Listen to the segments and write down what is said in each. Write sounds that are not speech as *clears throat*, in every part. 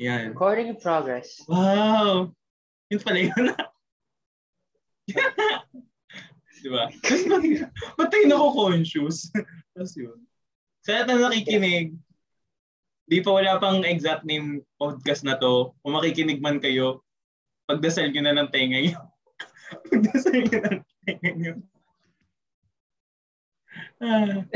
Yan. Recording in progress. Wow! Yun pala yun. *laughs* Di ba? Tapos ba't, ba't tayo nako-conscious? *laughs* Tapos yun. Sa lahat na nakikinig, di pa wala pang exact name podcast na to. Kung makikinig man kayo, pagdasal nyo na ng tenga nyo. *laughs* pagdasal nyo ng tenga nyo. Ah.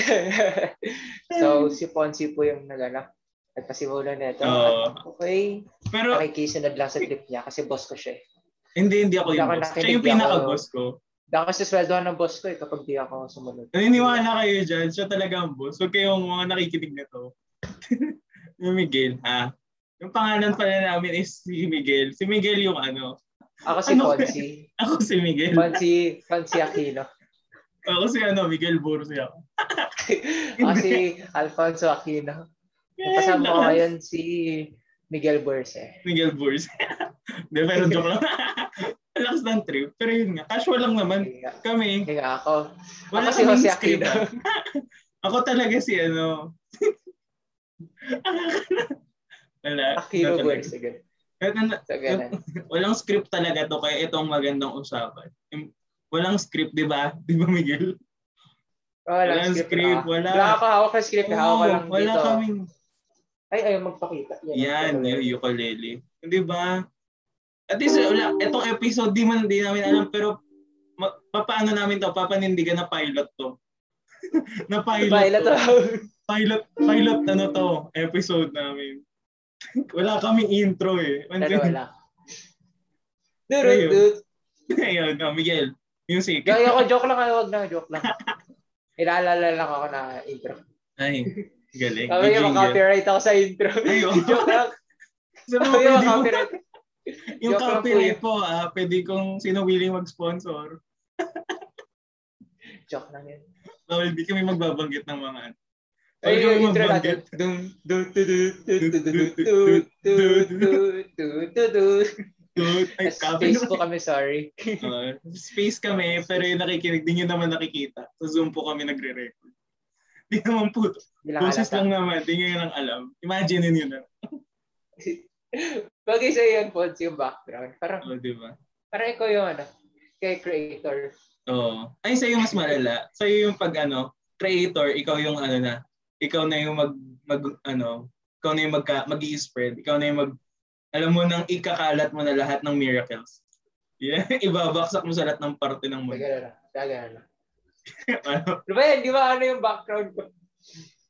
so, si Ponzi po yung naganap. Nagpasimulan na ito. Oo. okay. Pero, Nakikisunod lang sa clip niya kasi boss ko siya eh. hindi, hindi ako Hindi yung ako boss. Siya yung ako- pinaka-boss ko. Dahil kasi sweldohan ng boss ko eh kapag di ako sumunod. Naniniwala kayo dyan, siya talaga ang boss. Huwag kayong mga nakikinig na to. yung *laughs* Miguel, ha? Yung pangalan pala namin is si Miguel. Si Miguel yung ano. Ako si Ano? Ponzi. *laughs* Ako si Miguel. Ponzi, Ponzi Aquino. Ako si ano, Miguel Bursi ako. *laughs* Ako si Alfonso Aquino. Yeah, kasama ko ngayon si Miguel Burse. Miguel Bursi. Hindi, *laughs* pero joke lang. *laughs* Lakas ng trip. Pero yun nga, casual lang naman. Kami. Hindi ako. Wala Ako si Jose Aquino. *laughs* Ako talaga si ano. Wala. Aquino. Burse. ganun. So, ganun. Walang script talaga to kaya itong magandang usapan. Walang script, di ba? Di ba, Miguel? Walang Walang script. script, ah. wala. Wala ako hawak ng script. Hawak ko Oo, lang wala dito. kaming, Ay, ayaw magpakita. yan, yung ukulele. Di ba? At least, wala, itong episode, di man, di namin alam, pero ma, papaano namin to? Papanindigan na pilot to. *laughs* na pilot, Pilot to. to. Pilot, pilot ano to, episode namin. wala kaming intro eh. Pero wala. Durut, durut. Ayun, *laughs* oh, Miguel. Music. Gaya ko, joke lang. Huwag na, joke lang. Ilaalala lang ako na intro. Ay, Galing. Kami yung copyright ako sa intro. Ayun. Joke lang. Sabi mo, yung copyright. Yung copyright po, ah, pwede kong sino willing mag-sponsor. Joke lang yun. Bawal, di kami magbabanggit ng mga ano. Ay, yung intro natin. Ay, space po kami, sorry. uh, space kami, pero yung nakikinig, din yun naman nakikita. Sa Zoom po kami nagre-record. Di naman po. Hindi Boses lang naman, di nyo lang alam. Imagine nyo na. Bagay sa yun, Pods, yung background. Parang, O, di ba? parang ikaw yung ano, kay creator. Oo. Ay, sa'yo mas malala. Sa'yo yung pag ano, creator, ikaw yung ano na, ikaw na yung mag, mag ano, ikaw na yung magka, mag spread ikaw na yung mag, alam mo nang ikakalat mo na lahat ng miracles. Yeah, *laughs* ibabaksak mo sa lahat ng parte ng mundo. Gagana lang. Gagana lang. Ano, Di ba yan? Di ba ano yung background ko?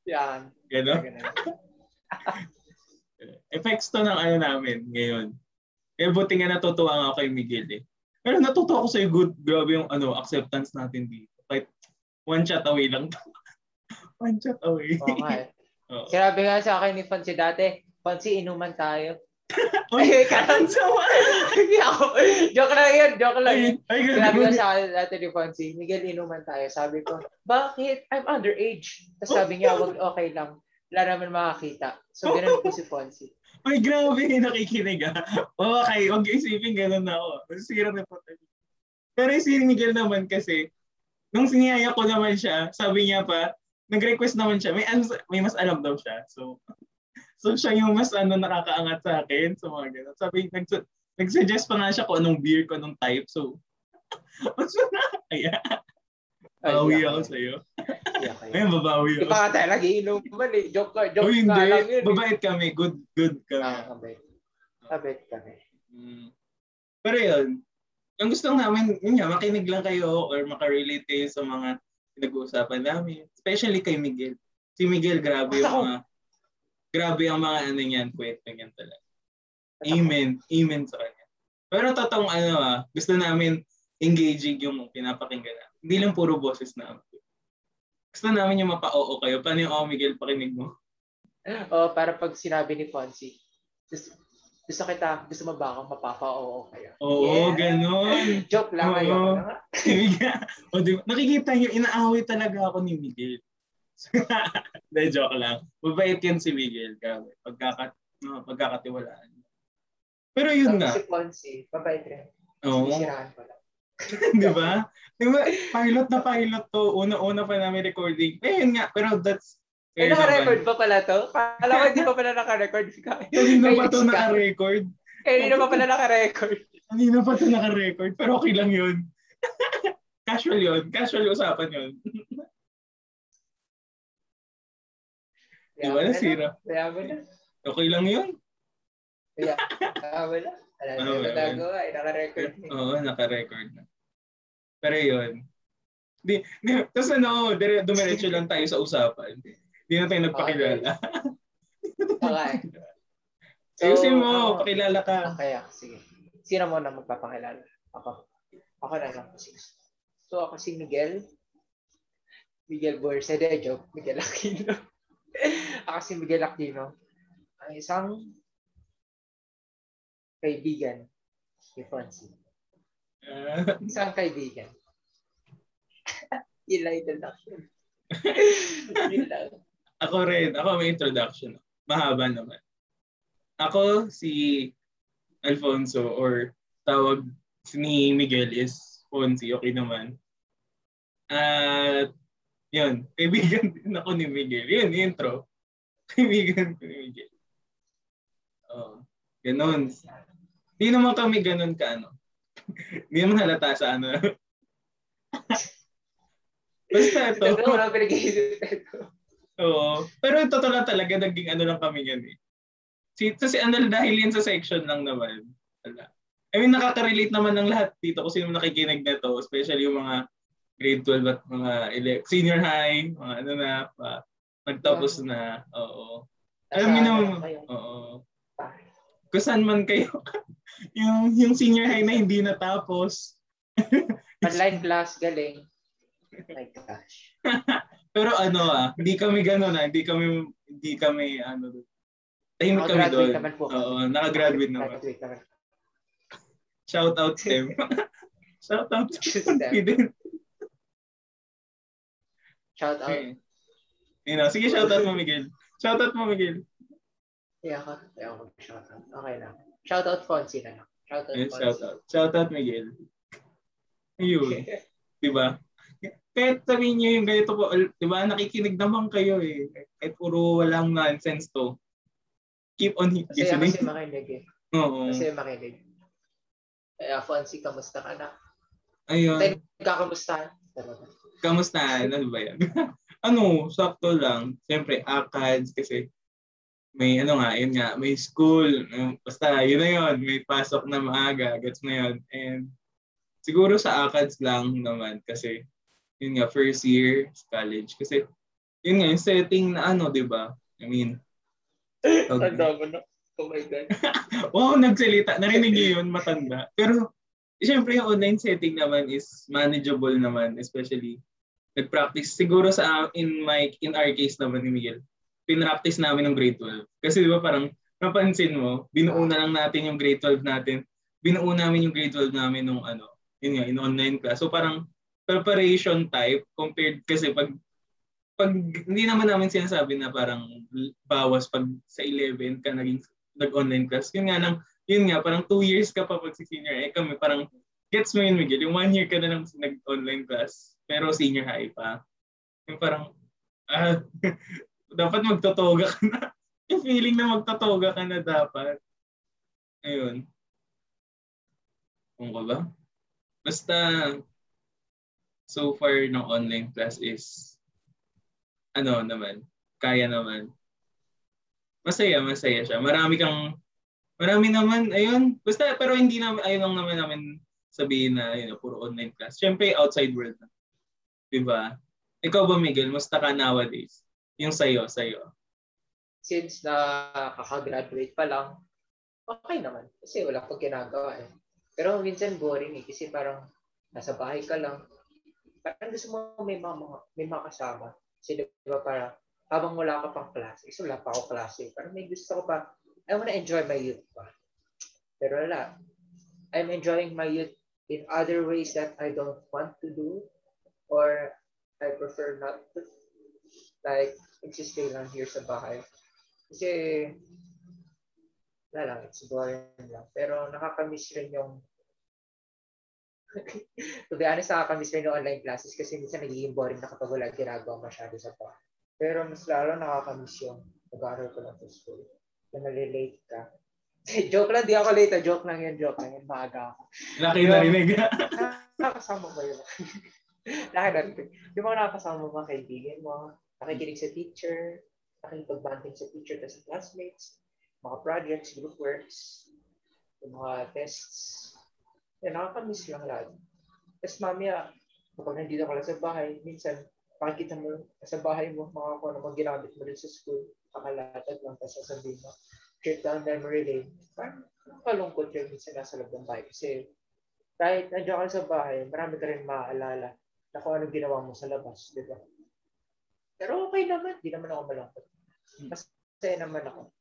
Yan. gano'n? *laughs* Effects to ng ano namin ngayon. Eh, buti nga natutuwa nga ako kay Miguel eh. Pero natutuwa ako sa'yo, good, grabe yung ano, acceptance natin dito. Kahit one shot away lang to. *laughs* one shot away. Oo nga eh. *laughs* Sinabi nga sa akin ni Fonzie dati, Fonzie, inuman tayo. Uy, Ay, karan- ang sama! Hindi ako. Joke lang yun. Joke lang yun. Sinabi ko sa akin dati ni Fonzie, Miguel, inuman tayo. Sabi ko, bakit? I'm underage. Tapos sabi niya, wag okay lang. Wala naman makakita. So, ganun po si Fonzie. Ay, grabe, nakikinig ah. Okay, huwag isipin ganun na ako. Masisira na po tayo. Pero si Miguel naman kasi, nung siniyaya ko naman siya, sabi niya pa, nag-request naman siya, may, may mas alam daw siya. So, so siya yung mas ano, nakakaangat sa akin. So, mga ganun. Sabi, nag, nag-suggest pa nga siya kung anong beer, kung anong type. So, *laughs* mas Ayan, Ay, bawi ako sa'yo. Ayun, babawi ako. pa nga tayo nagiinuman eh. Joke ka. Joke Oh, ka hindi. lang yun. eh. Babait kami. Good, good kami. Ah, kabait. Kabait kami. Mm. Pero yun, ang gusto namin, yun nga, makinig lang kayo or makarelate kayo sa mga pinag-uusapan namin. Especially kay Miguel. Si Miguel, grabe yung mga, grabe ang mga ano niyan, kwento niyan talaga. Amen. Amen sa kanya. Pero totoong ano ah, gusto namin engaging yung pinapakinggan namin. Hindi lang puro boses namin. Gusto namin yung mapa-oo kayo. Paano yung oh, Miguel, pakinig mo? Oh, para pag sinabi ni Fonzie, gusto, gusto kita, gusto mo ba akong mapapa-oo kayo? Oo, Yeah. ganun. *laughs* Joke lang, Oo. na nga. *laughs* Miguel. o, di, ba? nakikita niyo, inaaway talaga ako ni Miguel. *laughs* Hindi, joke lang. Mabait yan si Miguel. Grabe. Pagkakat, no, pagkakatiwalaan. Pero yun nga. Si Fonzie, babait rin. Oo. *laughs* Di ba? Di ba? Pilot na pilot to. Una-una pa namin recording. Eh, yun nga. Pero that's Eh, naka-record pa pala to? Kala ko hindi pa pala naka-record. *laughs* Kanina pa to naka-record. Kanina pa pala naka-record. Kanina pa to naka-record. Pero okay lang yun. casual yun. Casual usapan yun. Di ba nasira? Kaya mo na. Okay lang yun. Kaya, mo na. Alam mo na nagawa, eh, naka-record. Oo, naka-record na. Pero yun. Di, di, tapos ano, dire, dumiretso lang tayo sa usapan. Hindi na tayo nagpakilala. Okay. so, *laughs* Ayusin mo, uh, pakilala ka. Okay, sige. Sino mo na magpapakilala? Ako. Ako na lang. So, ako si Miguel. Miguel Borcede. Joke. Miguel Aquino. *laughs* ako si Miguel Aquino. Ang isang kaibigan ni Francie. Uh, *laughs* isang kaibigan. *laughs* Yun lang introduction. Yun lang. Ako rin. Ako may introduction. Mahaba naman. Ako si Alfonso or tawag ni Miguel is Fonzie. Okay naman. At yun, kaibigan *laughs* din ako ni Miguel. Yun, intro. *laughs* Kaibigan ko ni Miguel. Oh, ganun. Hindi naman kami ganun ka ano. *laughs* Hindi naman halata sa ano. Basta ito. Ito wala pinag-iisip ito. Oo. Pero ito lang talaga, naging ano lang kami yan eh. Si, si Anal dahil yan sa section lang naman. Wala. I mean, nakaka-relate naman ng lahat dito kung sino nakikinig na to, especially yung mga grade 12 at mga ele- senior high, mga ano na, pa, nagtapos na. Oo. Alam niyo naman, oo. Kung saan man kayo, *laughs* yung, yung senior high na hindi natapos. *laughs* Online class, galing. Oh my gosh. *laughs* Pero ano ah, hindi kami gano'n ah, hindi kami, hindi kami ano, tahimik kami doon. naman po. Oo, nakagraduate naman. naman. Shout out Tim. Shout out to Tim. Shout out. Okay. You know, sige, shout out mo, Miguel. Shout out mo, Miguel. Yeah, ako. Yeah, ako shout out. Okay lang. Shout out Fonzie na lang. Shout out yes, Shout out. Shout out Miguel. Ayun. *laughs* diba? kahit sabihin nyo yung ganito po, di ba, nakikinig naman kayo eh. Kahit puro walang nonsense to. Keep on listening. Kasi makinig eh. *laughs* Oo. Kasi makinig. Eh, Fonzie, kamusta ka na? Ayun. Tayo kakamusta? Kamusta? Ano ba yan? *laughs* ano, sakto lang. Siyempre, ACADS kasi may ano nga, yun nga, may school. Basta, yun na yun. May pasok na maaga. Gets na yun. And siguro sa ACADS lang naman kasi yun nga, first year college. Kasi, yun nga, yung setting na ano, di ba? I mean, *laughs* mo na. Oh my God. *laughs* wow, nagsalita. Narinig niyo yun, matanda. Pero, siyempre yung online setting naman is manageable naman, especially nag-practice. Siguro sa in my in our case naman ni Miguel, pinractice namin ng grade 12. Kasi di ba parang napansin mo, binuo na lang natin yung grade 12 natin. Binuo namin yung grade 12 namin nung ano, yun nga, in online class. So parang preparation type compared kasi pag pag hindi naman namin sinasabi na parang bawas pag sa 11 ka naging nag-online class. Yun nga nang yun nga parang two years ka pa pag si senior eh kami parang gets mo yun Miguel yung one year ka na lang nag-online class pero senior high pa. Yung parang ah, *laughs* dapat magtotoga ka na. *laughs* yung feeling na magtotoga ka na dapat. Ayun. Kung ko ba? Basta so far ng online class is ano naman, kaya naman. Masaya, masaya siya. Marami kang marami naman ayun, basta pero hindi naman ayun lang naman namin sabihin na yun, puro online class. Syempre outside world na. 'Di ba? Ikaw ba Miguel, musta ka nowadays? Yung sayo, sayo. Since na kakagraduate pa lang, okay naman. Kasi wala pang ginagawa eh. Pero minsan boring eh. Kasi parang nasa bahay ka lang parang gusto mo may mga, may mga kasama. Kasi di ba para habang wala ka pang klase, kasi wala pa ako klase, parang may gusto ko pa, I wanna enjoy my youth pa. Pero wala. I'm enjoying my youth in other ways that I don't want to do or I prefer not to. Like, stay lang here sa bahay. Kasi, wala lang, it's boring lang. Pero nakakamiss rin yung *laughs* to be honest, nakakamiss rin yung online classes kasi minsan nagiging boring na kapag wala ginagawa masyado sa bahay. Pero mas lalo nakakamiss yung pag-aaral ko lang sa school. Na nalilate ka. Joke lang, di ako late. ah. Joke lang yan, joke lang yan. Maaga ako. Laki narinig. Nakakasama ba yun? Nakakarinig. Yung mga nakakasama mga kaibigan mo, nakikinig sa teacher, nakikipag-banding sa teacher at sa classmates, mga projects, group works, yung mga tests. Yan, nakakamiss lang lagi. Tapos mamaya, kapag nandito ka lang sa bahay, minsan, makikita mo sa bahay mo, mga kung ano ginamit mo rin sa school, kakalatag lang, tapos sasabihin mo, trip down memory lane. Parang nakalungkot yun minsan nasa loob ng bahay. Kasi kahit nandiyan ka sa bahay, marami ka rin maaalala na kung anong ginawa mo sa labas, di ba? Pero okay naman, di naman ako malungkot. Masaya naman ako.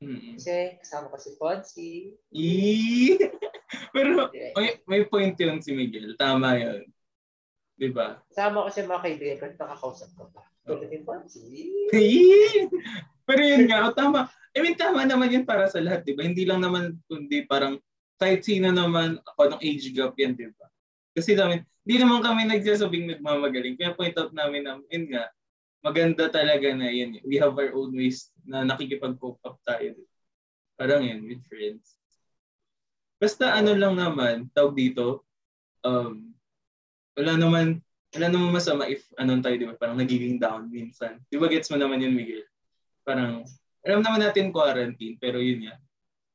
Mm. Kasi kasama ko si Fonzie. Eee! *laughs* Pero Yeah. may, may point yun si Miguel. Tama yun. Di ba? Kasama ko si mga kaibigan ko at nakakausap ko pa. Tulad ni. Eee! Pero yun nga, oh, tama. I mean, tama naman yun para sa lahat, di ba? Hindi lang naman, kundi parang kahit sino naman ako ng age gap yan, di ba? Kasi namin, hindi naman kami nagsasabing nagmamagaling. Kaya point out namin na, yun nga, maganda talaga na yun. We have our own ways na nakikipag-cope up tayo. di ba? Parang yun, with friends. Basta ano lang naman, tawag dito, um, wala naman, wala naman masama if anong tayo, di ba? Parang nagiging down minsan. Di ba gets mo naman yun, Miguel? Parang, alam naman natin quarantine, pero yun nga,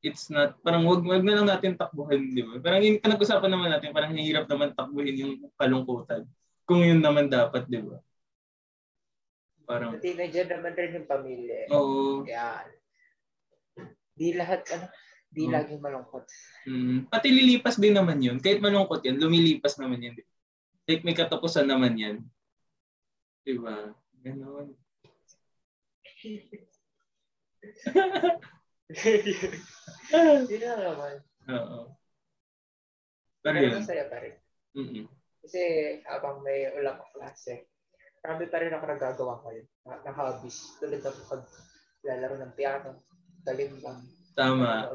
it's not, parang wag, wag na lang natin takbuhin, di ba? Parang yung pinag-usapan naman natin, parang hirap naman takbuhin yung kalungkutan. Kung yun naman dapat, di ba? Parang, Sa teenager naman rin yung pamilya. eh. oo. Yan. Di lahat, ano, di Hmm. laging malungkot. Mm, pati lilipas din naman yun. Kahit malungkot yan, lumilipas naman yan. di ba? Like may katapusan naman yan. Di ba? Ganon. Yun lang naman. Oo. Pero yun. masaya pa rin. Mm-mm. Kasi habang may ulang klase, marami pa rin ako nagagawa ngayon na, na hobbies. Tulad ng paglalaro ng piano, talimbang, Tama.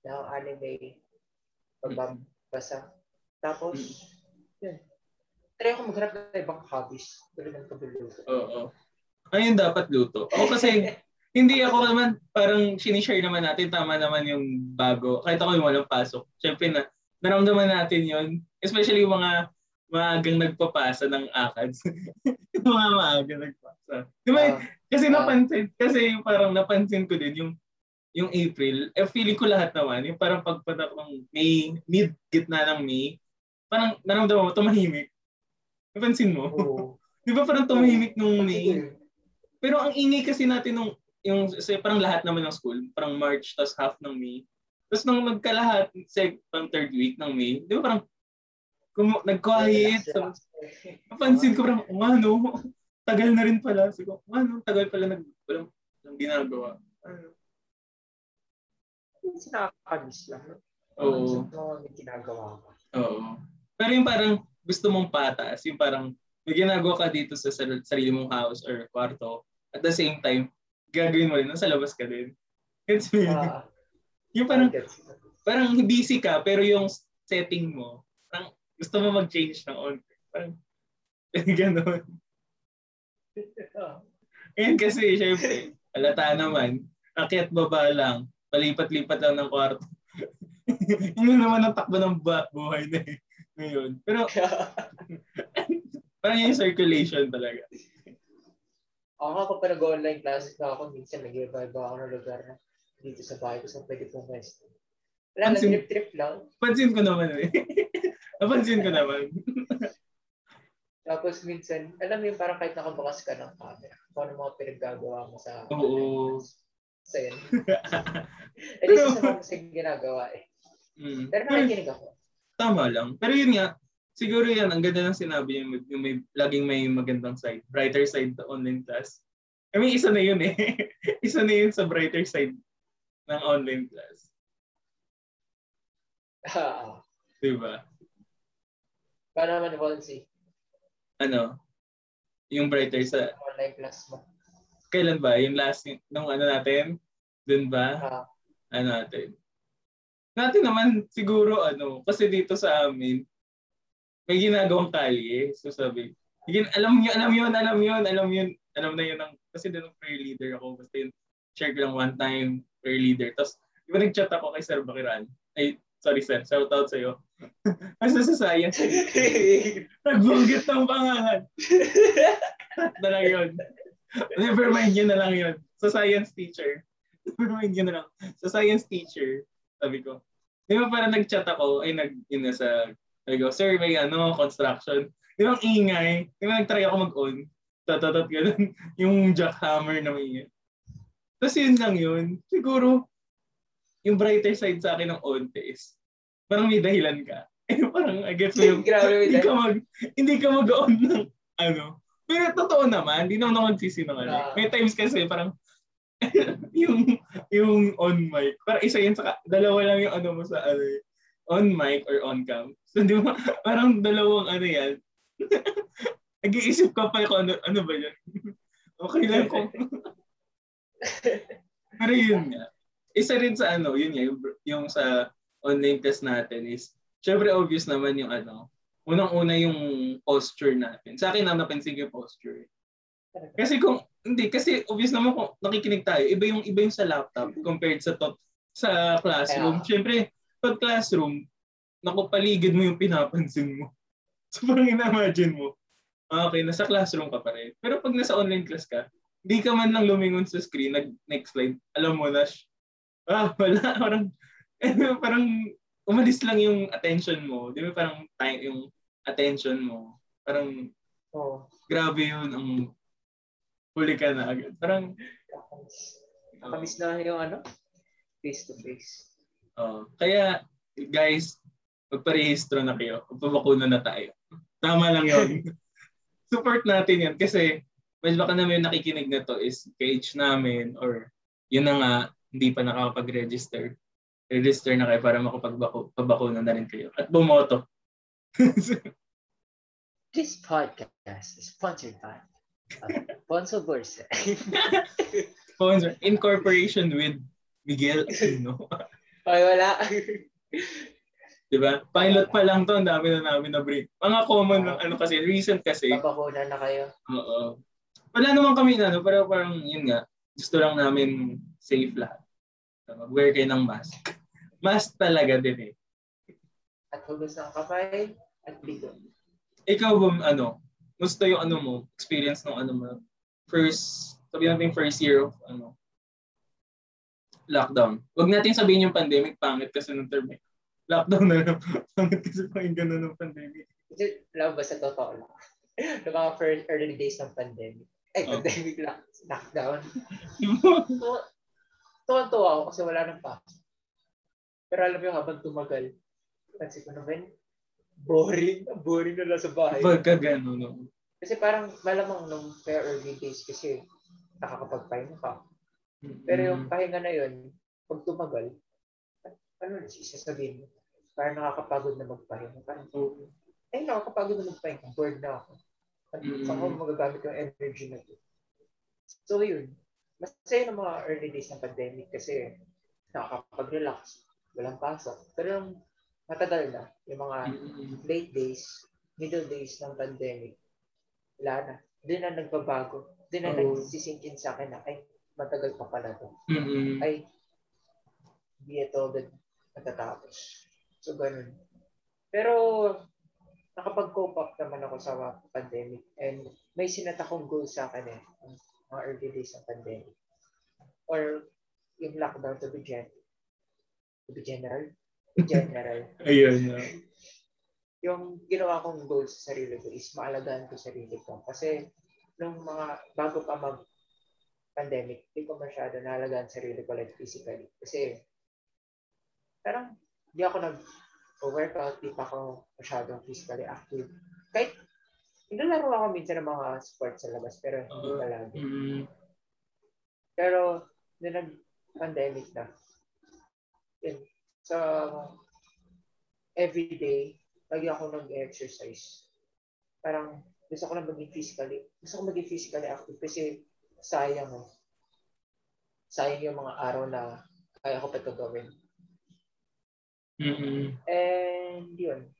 ng anime, pagbabasa. Tapos, yun. Try ako maghanap ng ibang hobbies. Tulad ng pagluluto. Oo. Ayun dapat luto. Ako kasi, hindi ako naman, parang sinishare naman natin, tama naman yung bago. Kahit ako yung walang pasok. Siyempre na, naramdaman natin yon Especially yung mga maagang nagpapasa ng ACADS. *laughs* yung mga maagang nagpasa. Di ba? Ah, kasi ah. napansin, kasi parang napansin ko din yung yung April, eh feeling ko lahat naman, yung parang pagpatak ng May, mid, gitna ng May, parang naramdaman mo, tumahimik. Napansin mo? oo. *laughs* Di ba parang tumahimik nung May? Pero ang ingay kasi natin nung yung kasi parang lahat naman ng school, parang March tas half ng May. Tapos nung magkalahat, say, pang third week ng May, di ba parang kum- nag-quiet. So, napansin ko parang, oh, ano, *laughs* tagal na rin pala. Sabi ko, ano, tagal pala nag, walang, walang ginagawa. Ano? Kasi nakakamiss lang. Oo. Ano may ginagawa ko. Oo. Pero yung parang gusto mong patas, yung parang may ginagawa ka dito sa sar- sarili mong house or kwarto, at the same time, gagawin mo rin, nasa labas ka din. It's Ah, yung parang, gets. parang busy ka, pero yung setting mo, parang gusto mo mag-change ng on. Parang, *laughs* gano'n. Ngayon kasi, syempre, alata naman, akyat baba lang, palipat-lipat lang ng kwarto. *laughs* Yun naman ang takbo ng buhay na eh. Ngayon. Pero, *laughs* parang yung circulation talaga. Ako ako pa nag-online classes na ako, minsan nag-iba ako ng lugar na dito sa bahay ko sa pwede pong west. Wala Pansin- trip-trip lang. Pansin ko naman eh. *laughs* Napansin ko naman. *laughs* Tapos minsan, alam mo yung parang kahit nakabukas ka ng camera, kung ano mga pinaggagawa mo sa Oo. *laughs* sa yun. At least sa mga sa ginagawa eh. Mm. Pero nakikinig ako. Tama lang. Pero yun nga, siguro yan, ang ganda ng sinabi yung, yung may, laging may magandang side, brighter side to online class. I mean, isa na yun eh. *laughs* isa na yun sa brighter side ng online class. *laughs* Ah, Diba? Paano naman Volsi? Ano? Yung brighter sa, Online class mo. kailan ba? Yung last, nung ano natin? Dun ba? Ah, Ano natin? Natin naman siguro ano, kasi dito sa amin, may ginagawang kalye. So sabi, "Gin- alam niyo, alam yun, alam yun, alam yun, alam na yun, ng, kasi din ng prayer leader ako, basta yun, share ko lang one time prayer leader. Tapos, di ba nag-chat ako kay Sir Bakiran? Ay, sorry sir, shout out sa'yo. *laughs* Asa sa science? *laughs* Nagbanggit ng pangalan. na lang yun. Never mind yun na lang yun. Sa science teacher. *laughs* Never mind yun na lang. Sa science teacher, sabi ko, di ba parang nag-chat ako, ay nag, yun na sa, sabi ko, sir, may ano, construction. Di ba ang ingay? Di ba nag-try ako mag-on? Tatatat ganun. *laughs* Yung jackhammer na may Tapos yun lang yun. Siguro, yung brighter side sa akin ng onte is parang may dahilan ka. *laughs* Eh, parang I guess yung *laughs* hindi ka mag hindi ka mag-on ng ano. Pero totoo naman, hindi naman ako nagsisinungaling. Ah. May times kasi parang yung yung on mic. Parang isa yun sa dalawa lang yung ano mo sa ano eh, on mic or on cam. So di ba *laughs* parang dalawang ano yan. *laughs* Nag-iisip ka pa kung ano, ano ba yun. *laughs* okay lang kung Pero yun nga. Isa rin sa ano, yun nga, yung, yung sa online test natin is, syempre obvious naman yung ano, unang-una yung posture natin. Sa akin na napansin ko yung posture. Kasi kung, hindi, kasi obvious naman kung nakikinig tayo, iba yung, iba yung sa laptop compared sa top, sa classroom. Kaya- Syempre, pag classroom, naku, paligid mo yung pinapansin mo. *laughs* So parang ina-imagine mo, ah, okay, nasa classroom ka pa rin. Pero pag nasa online class ka, di ka man lang lumingon sa screen, nag next slide, alam mo na, ah, *laughs* wala, parang, *laughs* parang umalis lang yung attention mo. Di ba parang time, yung attention mo. Parang, Oo. grabe yun, ang huli ka na agad. Parang. Kakamiss na yung ano? Face to face. Oh, kaya, guys, magparehistro na kayo. Magpabakuna na tayo. Tama lang yun. *laughs* Support natin yan kasi well, baka naman yung nakikinig na to is ka-age namin or yun na nga, hindi pa nakakapag-register. Register na kayo para makapagpabakuna na rin kayo. At bumoto. *laughs* This podcast is sponsored by uh, Bonzo Bursa. *laughs* Sponsor. In cooperation with Miguel Aquino. Ay, wala. *laughs* diba? Pilot pa lang to, ang dami na namin na break. Mga common ng ano kasi, recent kasi. Babakuna na kayo. Oo. Wala naman kami na, no? pero parang yun nga, gusto lang namin safe lahat. So, Mag-wear kayo ng mask. Mask talaga din eh. At hugas ng kamay at bigo. Ikaw ba, ano, gusto yung ano mo, experience ng ano mo, first, sabi natin first year of, ano, lockdown. Huwag natin sabihin yung pandemic, pangit kasi ng term eh. Lockdown na lang. *laughs* pangit kasi pakinggan na ng pandemic. Kasi, alam ba sa totoo lang? *laughs* Noong mga first early days ng pandemic. Ay, Oh. pandemic lock, lockdown. *laughs* Tuwan-tuwa ako kasi wala nang pasok. Pero alam mo habang tumagal, kasi ko naman, boring. Boring na lang sa bahay. Pagka gano'n, no? Kasi parang malamang nung fair early days kasi nakakapagpahinga ka. Pero yung pahinga na yun, pag tumagal, ano na sasabihin mo? Parang nakakapagod na magpahinga. Parang, ay, nakakapagod na magpahinga. Bored na ako. At Mm. saan ko magagamit yung energy na to? So yun, masaya ng mga early days ng pandemic kasi nakakapag-relax, walang pasok. Pero yung matagal na, yung mga late days, middle days ng pandemic, wala na. Hindi na nagbabago. Hindi na Oo. nagsisinkin sa akin na, ay, matagal pa pala to. Mm-mm. Ay, hindi ito agad natatapos. So, ganun. Pero, nakapag-cope up naman ako sa pandemic and may sinat akong goal sa akin eh, mga early days ng pandemic. Or yung lockdown to be gen to be general. To be general. *laughs* Ayun. no? yung ginawa kong goal sa sarili ko is maalagaan ko sarili ko. Kasi nung mga bago pa mag pandemic, hindi ko masyado naalagaan sarili ko like physically. Kasi parang di ako nag workout, di pa ako masyadong physically active. Kahit nilalaro ako minsan ng mga sports sa labas, pero hindi Oo. palagi. Mm. Pero nung nag-pandemic na, yun, so everyday, lagi ako nag-exercise. Parang gusto ko na maging physically, gusto ko maging physically active kasi sayang eh. Sayang yung mga araw na kaya ko pa ito gawin. Mm-mm. And yun.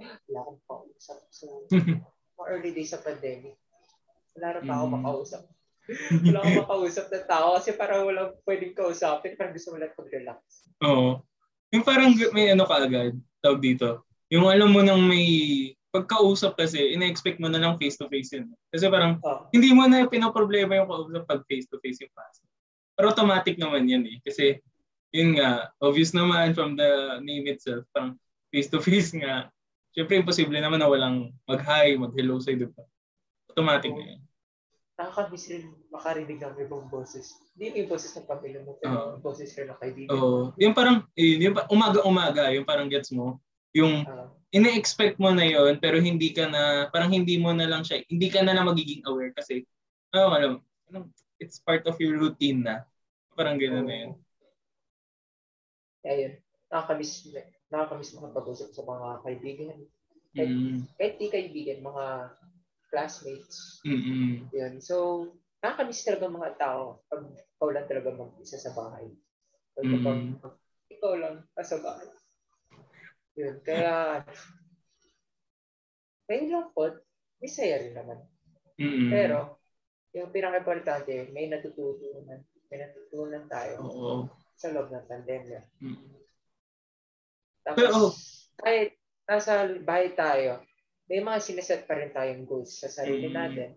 Wala akong pausap. So, *laughs* mga early days sa pandemic. Wala rin pa ako Mm. makausap. *laughs* wala akong makausap na tao kasi parang walang pwedeng kausapin. Parang gusto mo lang mag-relax. Oo. Yung parang may ano ka agad, tawag dito. Yung alam mo nang may pagkausap kasi, ina-expect mo na lang face-to-face yun. Kasi parang Oh. hindi mo na pinoproblema yung kausap pag face-to-face yung past. Pero automatic naman yan eh. Kasi yun nga, obvious naman from the name itself, parang face-to-face nga. Siyempre, imposible naman na walang mag-hi, mag-hello sa'yo, di ba? Automatic na yan. Nakakamiss rin makarinig ng ibang boses. Hindi yung boses ng pamilya mo, pero yung boses rin ng kaibigan. Oo. yung parang, yun, yung pa- umaga-umaga, yung parang gets mo, yung Ah, ina-expect mo na yon pero hindi ka na, parang hindi mo na lang siya, hindi ka na lang magiging aware kasi, oh, alam, it's part of your routine na. Parang gano'n na yun. Kaya yun, nakakamiss, nakakamiss makapag-usap sa mga kaibigan. Kahit, Mm, kahit di kaibigan, mga classmates. mm, Yun. So, nakakamiss talaga mga tao pag ikaw lang talaga mag-isa sa bahay. Pag Mm. kapag ikaw lang sa bahay. Yun. Kaya, may lungkot, may saya rin naman. mm, Pero, yung pinaka-importante, may natututunan. May natutunan tayo Oo. sa loob ng pandemya. Mm. Tapos, Pero, oh. kahit nasa bahay tayo, may mga sineset pa rin tayong goals sa sarili Mm. natin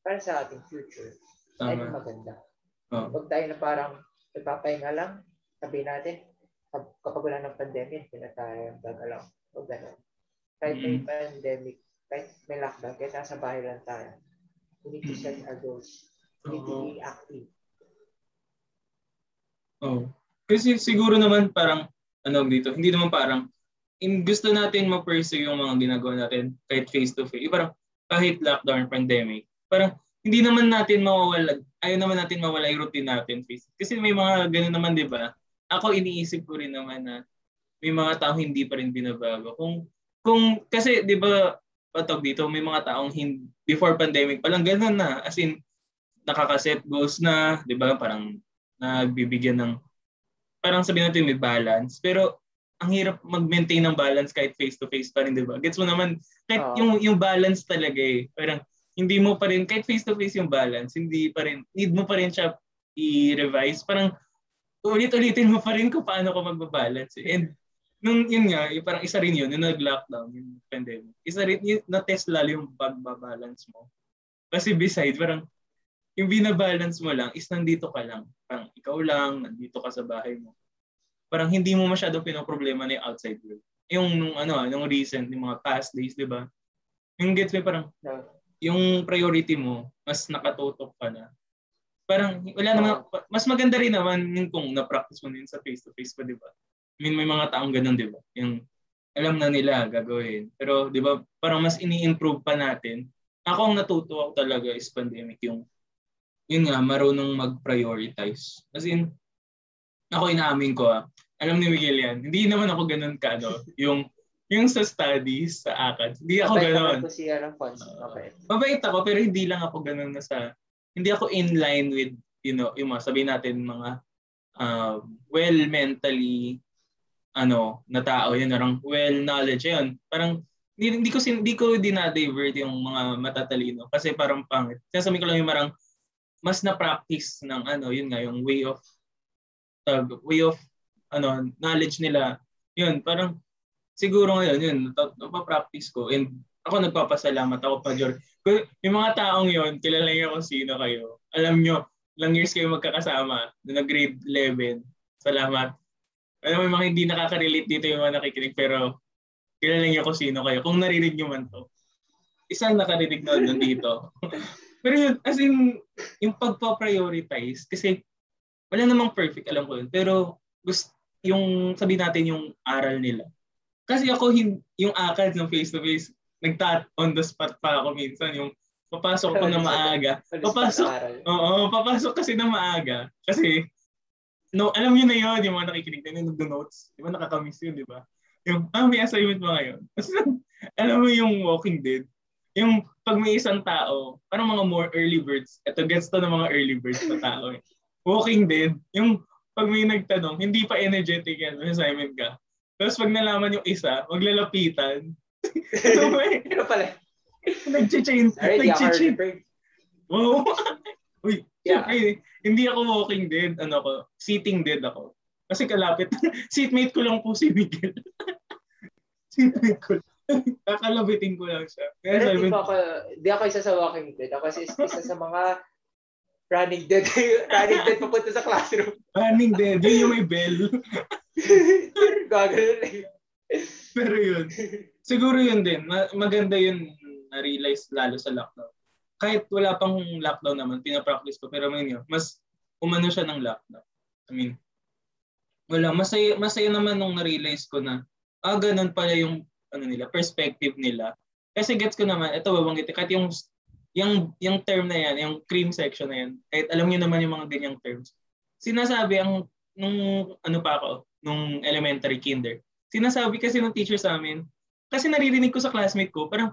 para sa ating future. Ay, Tama. maganda. Oo. Huwag tayo na parang nagpapahinga lang, sabi natin, kapag wala ng pandemic, hindi na tayo gagalaw. Huwag ganun. Kahit may Mm. pandemic, kahit may lockdown, kahit nasa bahay lang tayo, we need to set our goals. We need to be active. Oh. Kasi siguro naman parang, ano dito, hindi naman parang, in, gusto natin ma-pursue yung mga ginagawa natin kahit face-to-face. Yung Parang kahit lockdown, pandemic. Parang hindi naman natin mawawala, ayaw naman natin mawala yung routine natin face. Kasi may mga ganun naman, di ba? Ako iniisip ko rin naman na may mga tao hindi pa rin binabago. Kung, kung kasi di ba, patog dito, may mga taong hindi, before pandemic, palang ganun na. As in, nakakaset goals na, di ba? Parang nagbibigyan ng parang sabihin natin may balance pero ang hirap mag-maintain ng balance kahit face-to-face pa rin, di ba? Gets mo naman, kahit Oo. yung, yung balance talaga eh. Parang hindi mo pa rin, kahit face-to-face yung balance, hindi pa rin, need mo pa rin siya i-revise. Parang ulit-ulitin mo pa rin kung paano ka magbabalance. eh. And nung yun nga, yung parang isa rin yun, nung nag-lockdown, yung pandemic, isa rin, yun, na-test lalo yung pagbabalance mo. Kasi besides, parang yung binabalance mo lang is nandito ka lang. Parang ikaw lang, nandito ka sa bahay mo. Parang hindi mo masyado pinoproblema na yung outside world. Yung nung ano, ah, nung recent, yung mga past days, di ba? Yung gets mo parang yung priority mo, mas nakatutok ka na. Parang wala naman, mas maganda rin naman yung kung na-practice mo yun sa face-to-face pa, di ba? I mean, may mga taong ganun, di ba? Yung alam na nila gagawin. Pero, di ba, parang mas ini-improve pa natin. Ako ang natuto ako talaga is pandemic, yung yun nga, marunong mag-prioritize. As in, ako inaamin ko ah, alam ni Miguel yan, hindi naman ako ganun ka, ano, yung, yung sa studies, sa ACADS, hindi ako Mabait ganun. po siya ng funds. Mabait. Mabait ako, pero hindi lang ako ganun na sa, hindi ako in line with, you know, yung mga, sabihin natin, mga uh, well mentally, ano, na tao, yun, parang well knowledge, yun. Parang, hindi, hindi ko, hindi ko dinadivert yung mga matatalino kasi parang pangit. Sinasabi ko lang yung marang, mas na-practice ng ano, yun nga, yung way of, uh, way of, ano, knowledge nila. Yun, parang, siguro ngayon, yun, nap- napapractice ko. And ako nagpapasalamat ako pa, Jor. Yung mga taong yon kilala niyo kung sino kayo. Alam nyo, lang years kayo magkakasama na nag-grade 11. Salamat. Alam mo, yung mga hindi nakaka-relate dito yung mga nakikinig, pero kilala niyo kung sino kayo. Kung narinig niyo man to. Isang nakarinig na nandito. *laughs* pero yun, as in, yung pagpa-prioritize, kasi wala namang perfect, alam ko yun. Pero gusto, yung sabi natin yung aral nila. Kasi ako, hin, yung akad ng face-to-face, nagtat on the spot pa ako minsan. Yung papasok ko na maaga. Papasok. Oo, papasok kasi na maaga. Kasi, no, alam niyo na yun, yung mga nakikinig na yun, nag-notes. Di ba nakakamiss yun, di ba? Yung, ah, may assignment ba ngayon? *laughs* alam mo yung Walking Dead, yung pag may isang tao, parang mga more early birds, ito gets to ng mga early birds na tao eh. Walking Dead, yung pag may nagtanong, hindi pa energetic yan, assignment ka. Tapos pag nalaman yung isa, maglalapitan. Ano pala? nag-change, Already bird. Wow. Uy, yeah. syempre, hindi ako walking dead. Ano ko, sitting dead ako. Kasi kalapit. *laughs* Seatmate ko lang po si Miguel. *laughs* Seatmate ko lang. Kakalabitin ko lang siya. Kaya Pero di, ako, di ako isa sa walking dead. Ako isa, isa sa mga running dead. *laughs* running dead papunta sa classroom. running dead. Yun yung may bell. Gagano lang. Pero yun. Siguro yun din. Maganda yun na-realize lalo sa lockdown. Kahit wala pang lockdown naman, pinapractice ko. Pero ngayon, mas umano siya ng lockdown. I mean, wala. Masaya, masaya naman nung na-realize ko na, ah, ganun pala yung ano nila, perspective nila. Kasi gets ko naman, ito babanggit, kahit yung yung yung term na yan, yung cream section na yan, kahit alam niyo naman yung mga ganyang terms. Sinasabi ang nung ano pa ako, nung elementary kinder. Sinasabi kasi ng teacher sa amin, kasi naririnig ko sa classmate ko, parang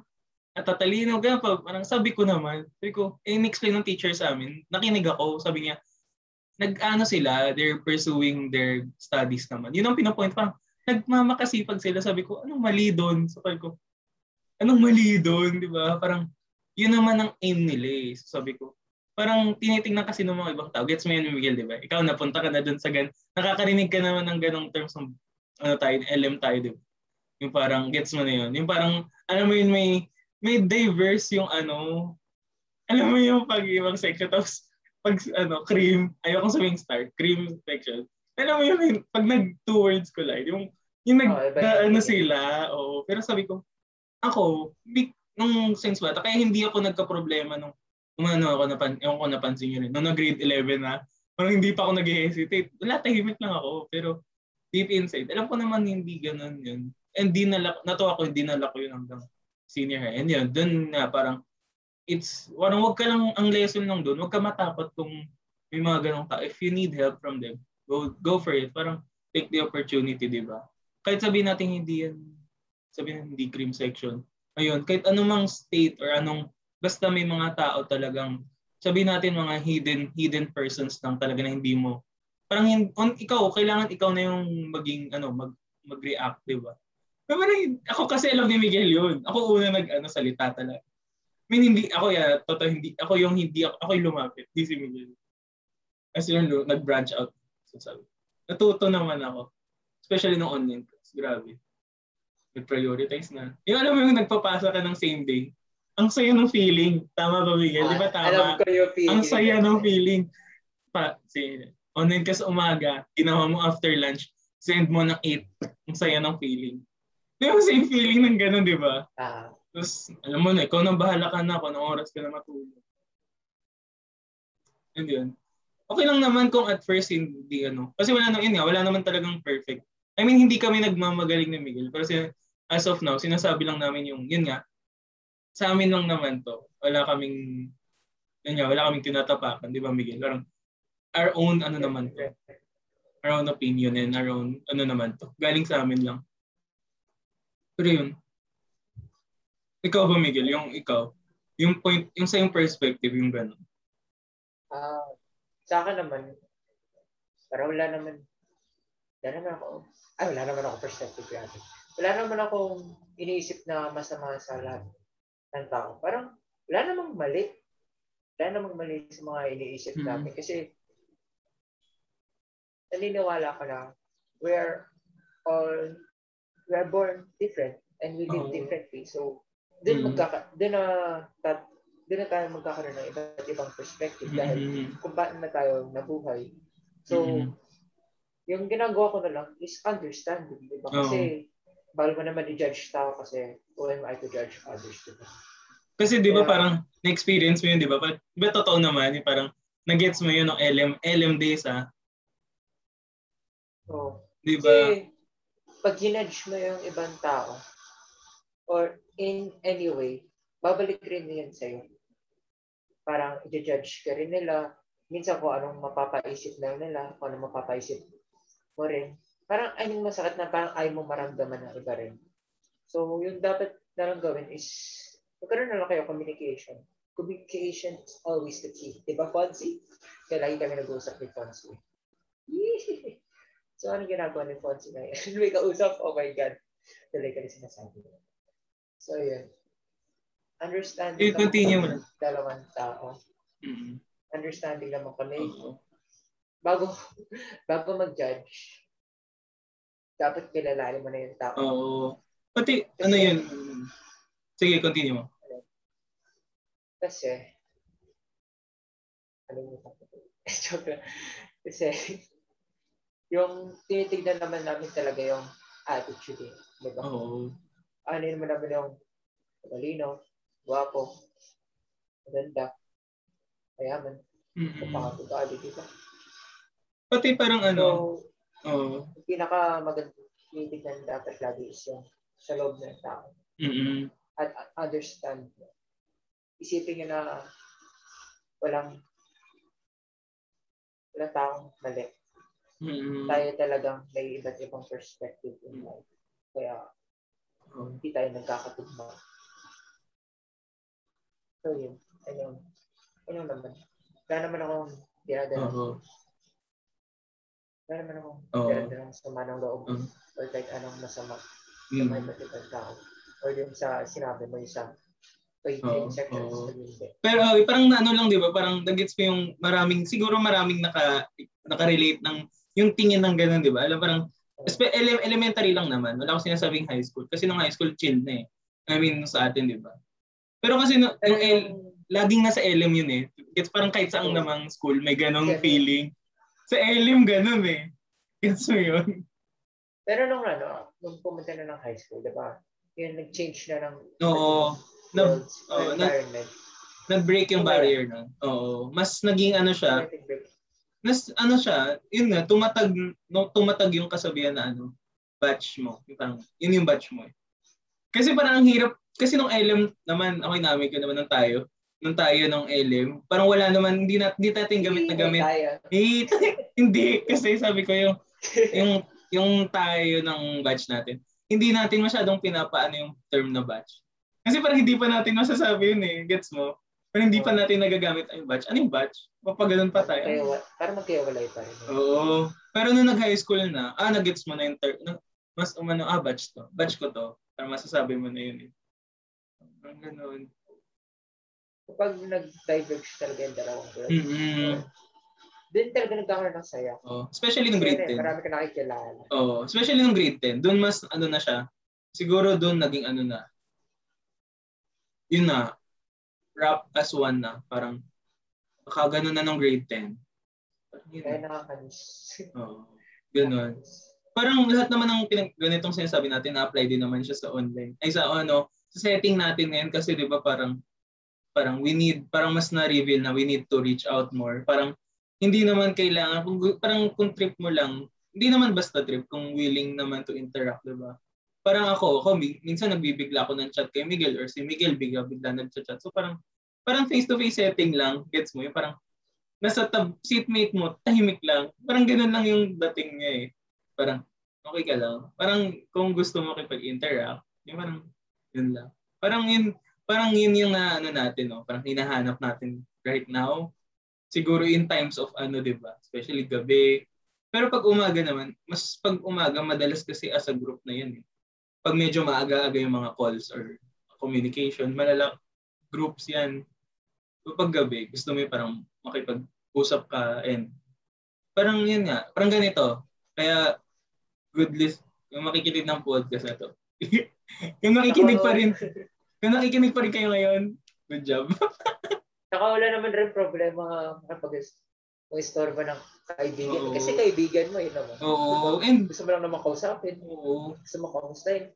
natatalino, ganun pa, parang sabi ko naman, sabi ko, eh, in-explain ng teacher sa amin, nakinig ako, sabi niya, nag-ano sila, they're pursuing their studies naman. Yun ang pinapoint, parang, nagmamakasipag sila. Sabi ko, anong mali doon? Sabi ko, anong mali doon? Di ba? Parang, yun naman ang aim nila eh. So, sabi ko, parang tinitingnan kasi ng mga ibang tao. Gets mo yun, Miguel, di ba? Ikaw, napunta ka na doon sa gan... Nakakarinig ka naman ng ganong terms ng ano tayo, LM tayo, di ba? Yung parang, gets mo na yun. Yung parang, alam mo yun, may, may diverse yung ano, alam mo yung pag-ibang section. Tapos, pag ano, cream, ayoko sabihin star, cream section. Alam mo yun, pag nag two words ko lang, yung yung nag, oh, na, ano sila, oo. Pero sabi ko, ako, big, nung since bata, kaya hindi ako nagka-problema nung, nung ano ako, napan, yung ko napansin nyo rin, nung grade 11 na, parang hindi pa ako nag-hesitate. Wala, tahimik lang ako. Pero deep inside, alam ko naman hindi ganun yun. And di nalak, nato ako, hindi nalak ko yun hanggang senior high. And yun, dun nga parang, it's, parang wag ka lang, ang lesson lang dun, wag ka matakot kung may mga ganong tao. If you need help from them, go go for it. Parang take the opportunity, di ba? kahit sabihin natin hindi yan, sabihin hindi cream section. Ayun, kahit anumang state or anong, basta may mga tao talagang, sabihin natin mga hidden hidden persons lang talaga na hindi mo, parang on, ikaw, kailangan ikaw na yung maging, ano, mag, mag-react, di ba? Pero ako kasi alam ni Miguel yun. Ako una nag ano, salita talaga. I mean, hindi, ako ya, totoo, hindi, ako yung hindi, ako, ako yung lumapit, hindi si Miguel. Kasi yung nag-branch out. So, sabi, natuto naman ako. Especially nung online class. Grabe. Nag-prioritize na. Yung alam mo yung nagpapasa ka ng same day. Ang saya ng feeling. Tama ba, Miguel? Di ba ah, tama? Alam ko yung feeling. Ang saya ng feeling. Pa, si, online sa umaga, ginawa mo after lunch, send mo ng 8. Ang saya ng feeling. Di ba same feeling ng gano'n, di ba? Ah. Tapos, alam mo na, ikaw nang bahala ka na kung anong oras ka na matulog. And yun. Okay lang naman kung at first hindi ano. Kasi wala nang yun nga, wala naman talagang perfect. I mean, hindi kami nagmamagaling ni Miguel. Pero as of now, sinasabi lang namin yung, yun nga, sa amin lang naman to. Wala kaming, yun nga, wala kaming tinatapakan, di ba Miguel? Parang, our own, ano naman to. Our own opinion and our own, ano naman to. Galing sa amin lang. Pero yun. Ikaw ba, Miguel? Yung ikaw, yung point, yung sa yung perspective, yung gano'n. Ah, uh, sa akin naman, parang wala naman, wala naman ako, ay, wala naman ako perspective grabe. Wala naman akong iniisip na masama sa lahat ng tao. Parang, wala namang mali. Wala namang mali sa mga iniisip mm-hmm. namin. Kasi, naniniwala ko na we're all, we're born different and we live oh. differently. So, din mm-hmm. magkaka, din na, tat, din na tayo magkakaroon ng iba't ibang perspective mm-hmm. dahil kung paano na tayo nabuhay. So, mm-hmm yung ginagawa ko na lang is understanding, di ba? Kasi, oh. bawal mo naman i-judge tao kasi who am I to judge others, di ba? Kasi di ba parang na-experience mo yun, di ba? Di ba totoo naman, yung parang nag-gets mo yun ng LM, LM days, ha? Oo. Oh. Di ba? Kasi, pag ginudge mo yung ibang tao, or in any way, babalik rin yan sa'yo. Parang i-judge ka rin nila. Minsan kung anong mapapaisip lang nila, kung anong mapapaisip mo rin, parang ay yung masakit na parang ayaw mo maramdaman ng iba rin. So, yung dapat na lang gawin is, magkaroon na lang kayo communication. Communication is always the key. Di ba, Fonzie? Kaya lagi kami nag-uusap ni Fonzie. So, ano ginagawa ni Fonzie na yan? *laughs* May kausap? Oh my God. Ka rin sinasabi. So, yun. Understanding continue mo dalawang tao Mm-mm. Understanding naman kami. Oo. Bago, *laughs* bago mag-judge, dapat kilalanin mo na yung tao. Oo. Pati, ano yun? Sige, continue mo. Kasi, kalimutan ko. *laughs* Joke lang. Kasi, yung tinitignan naman namin talaga yung attitude eh. Di ba? Oo. Ano yun naman namin yung malino, guwapo, maganda, mayaman, Mm-mm. napakatugali, di ba? Pati parang ano, So, oo. yung pinaka magandang tinitignan dapat lagi is yung sa loob ng tao. Mm-mm. At at understand mo. Isipin nyo na walang walang taong mali. Mm-mm. Tayo talagang may iba't ibang perspective in life. Kaya Oo. hindi tayo nagkakatugma. So yun, ayun. Ayun naman. Wala naman akong dinadala. Oo. Wala naman akong Oo. dinadala sama ng loob. Oo. Or kahit anong masama sa Mm. may iba't ibang tao. Or yung sa sinabi mo seconds, oo. pag hindi. Pero uh, parang ano lang 'di ba? Parang nagets ko yung maraming siguro maraming naka naka-relate ng yung tingin ng ganun 'di ba? Alam parang ele- elementary lang naman. Wala akong sinasabing high school kasi nung high school chill na eh. I mean sa atin 'di ba? Pero kasi no, Pero yung L, yung, laging nasa LM yun eh. Gets parang kahit saan namang school may ganong Ganun. feeling. Sa LM ganun eh. Gets mo yun? pero nung ano, nung pumunta na ng high school, di ba? Yun, nag-change na ng Oo. Na, worlds, na- environment. nag-break yung barrier na. Oo. Mas naging ano siya. Nas ano siya, yun nga, tumatag, no, tumatag yung kasabihan na ano, batch mo. Yung parang, yun yung batch mo eh. Kasi parang ang hirap, kasi nung LM naman, okay namin ko naman nung tayo, nung tayo nung LM, parang wala naman, hindi, na, hindi natin gamit na Hindi gamit. Eh, *laughs* hindi, kasi sabi ko yung, yung, yung tayo ng batch natin, hindi natin masyadong pinapaano yung term na batch. Kasi parang hindi pa natin masasabi yun eh, gets mo? Parang hindi pa natin nagagamit ang batch. Ano yung batch? Papagalan pa tayo. Kaya, para magkaiwalay pa rin. Oo. Pero nung nag-high school na, ah, nag-gets mo na yung ter- mas umano, ah, batch to. Batch ko to. Para masasabi mo na yun eh. Ang ganun. Kapag nag-diverge talaga yung dalawang world, Mm-mm. din talaga nagkakaroon ng saya. Oh. Especially nung grade Kasi 10. marami ka nakikilala. Oh, especially nung grade 10. Doon mas ano na siya. Siguro doon naging ano na. Yun na. Rap as one na. Parang nakagano na nung grade 10. Parang yun. Kaya na. nakakanis. Oo. Ganun. Parang lahat naman ng pinag- ganitong sinasabi natin na-apply din naman siya sa online. Ay sa ano, sa setting natin ngayon kasi 'di ba parang parang we need parang mas na-reveal na we need to reach out more. Parang hindi naman kailangan kung parang kung trip mo lang, hindi naman basta trip kung willing naman to interact, 'di ba? Parang ako, ako mi- minsan nagbibigla ako ng chat kay Miguel or si Miguel bigla bigla nagchat. So parang parang face to face setting lang, gets mo? Yung parang nasa tab seatmate mo, tahimik lang. Parang ganoon lang yung dating niya eh. Parang okay ka lang. Parang kung gusto mo kipag-interact, yung parang yun lang. Parang yun, parang yun yung na, ano natin, no? parang hinahanap natin right now. Siguro in times of ano, di ba? Especially gabi. Pero pag umaga naman, mas pag umaga, madalas kasi as a group na yun. Eh. Pag medyo maaga-aga yung mga calls or communication, malala groups yan. So pag gabi, gusto mo yung parang makipag-usap ka and parang yun nga, parang ganito. Kaya good list, yung makikinig ng podcast na to. *laughs* yung nakikinig pa rin, yung nakikinig pa rin kayo ngayon, good job. *laughs* Saka wala naman rin problema kapag mag-istorbo ng kaibigan. Oo. Kasi kaibigan mo, yun naman. Oo, and Gusto mo lang naman kausapin. oo, Gusto mo kamustahin.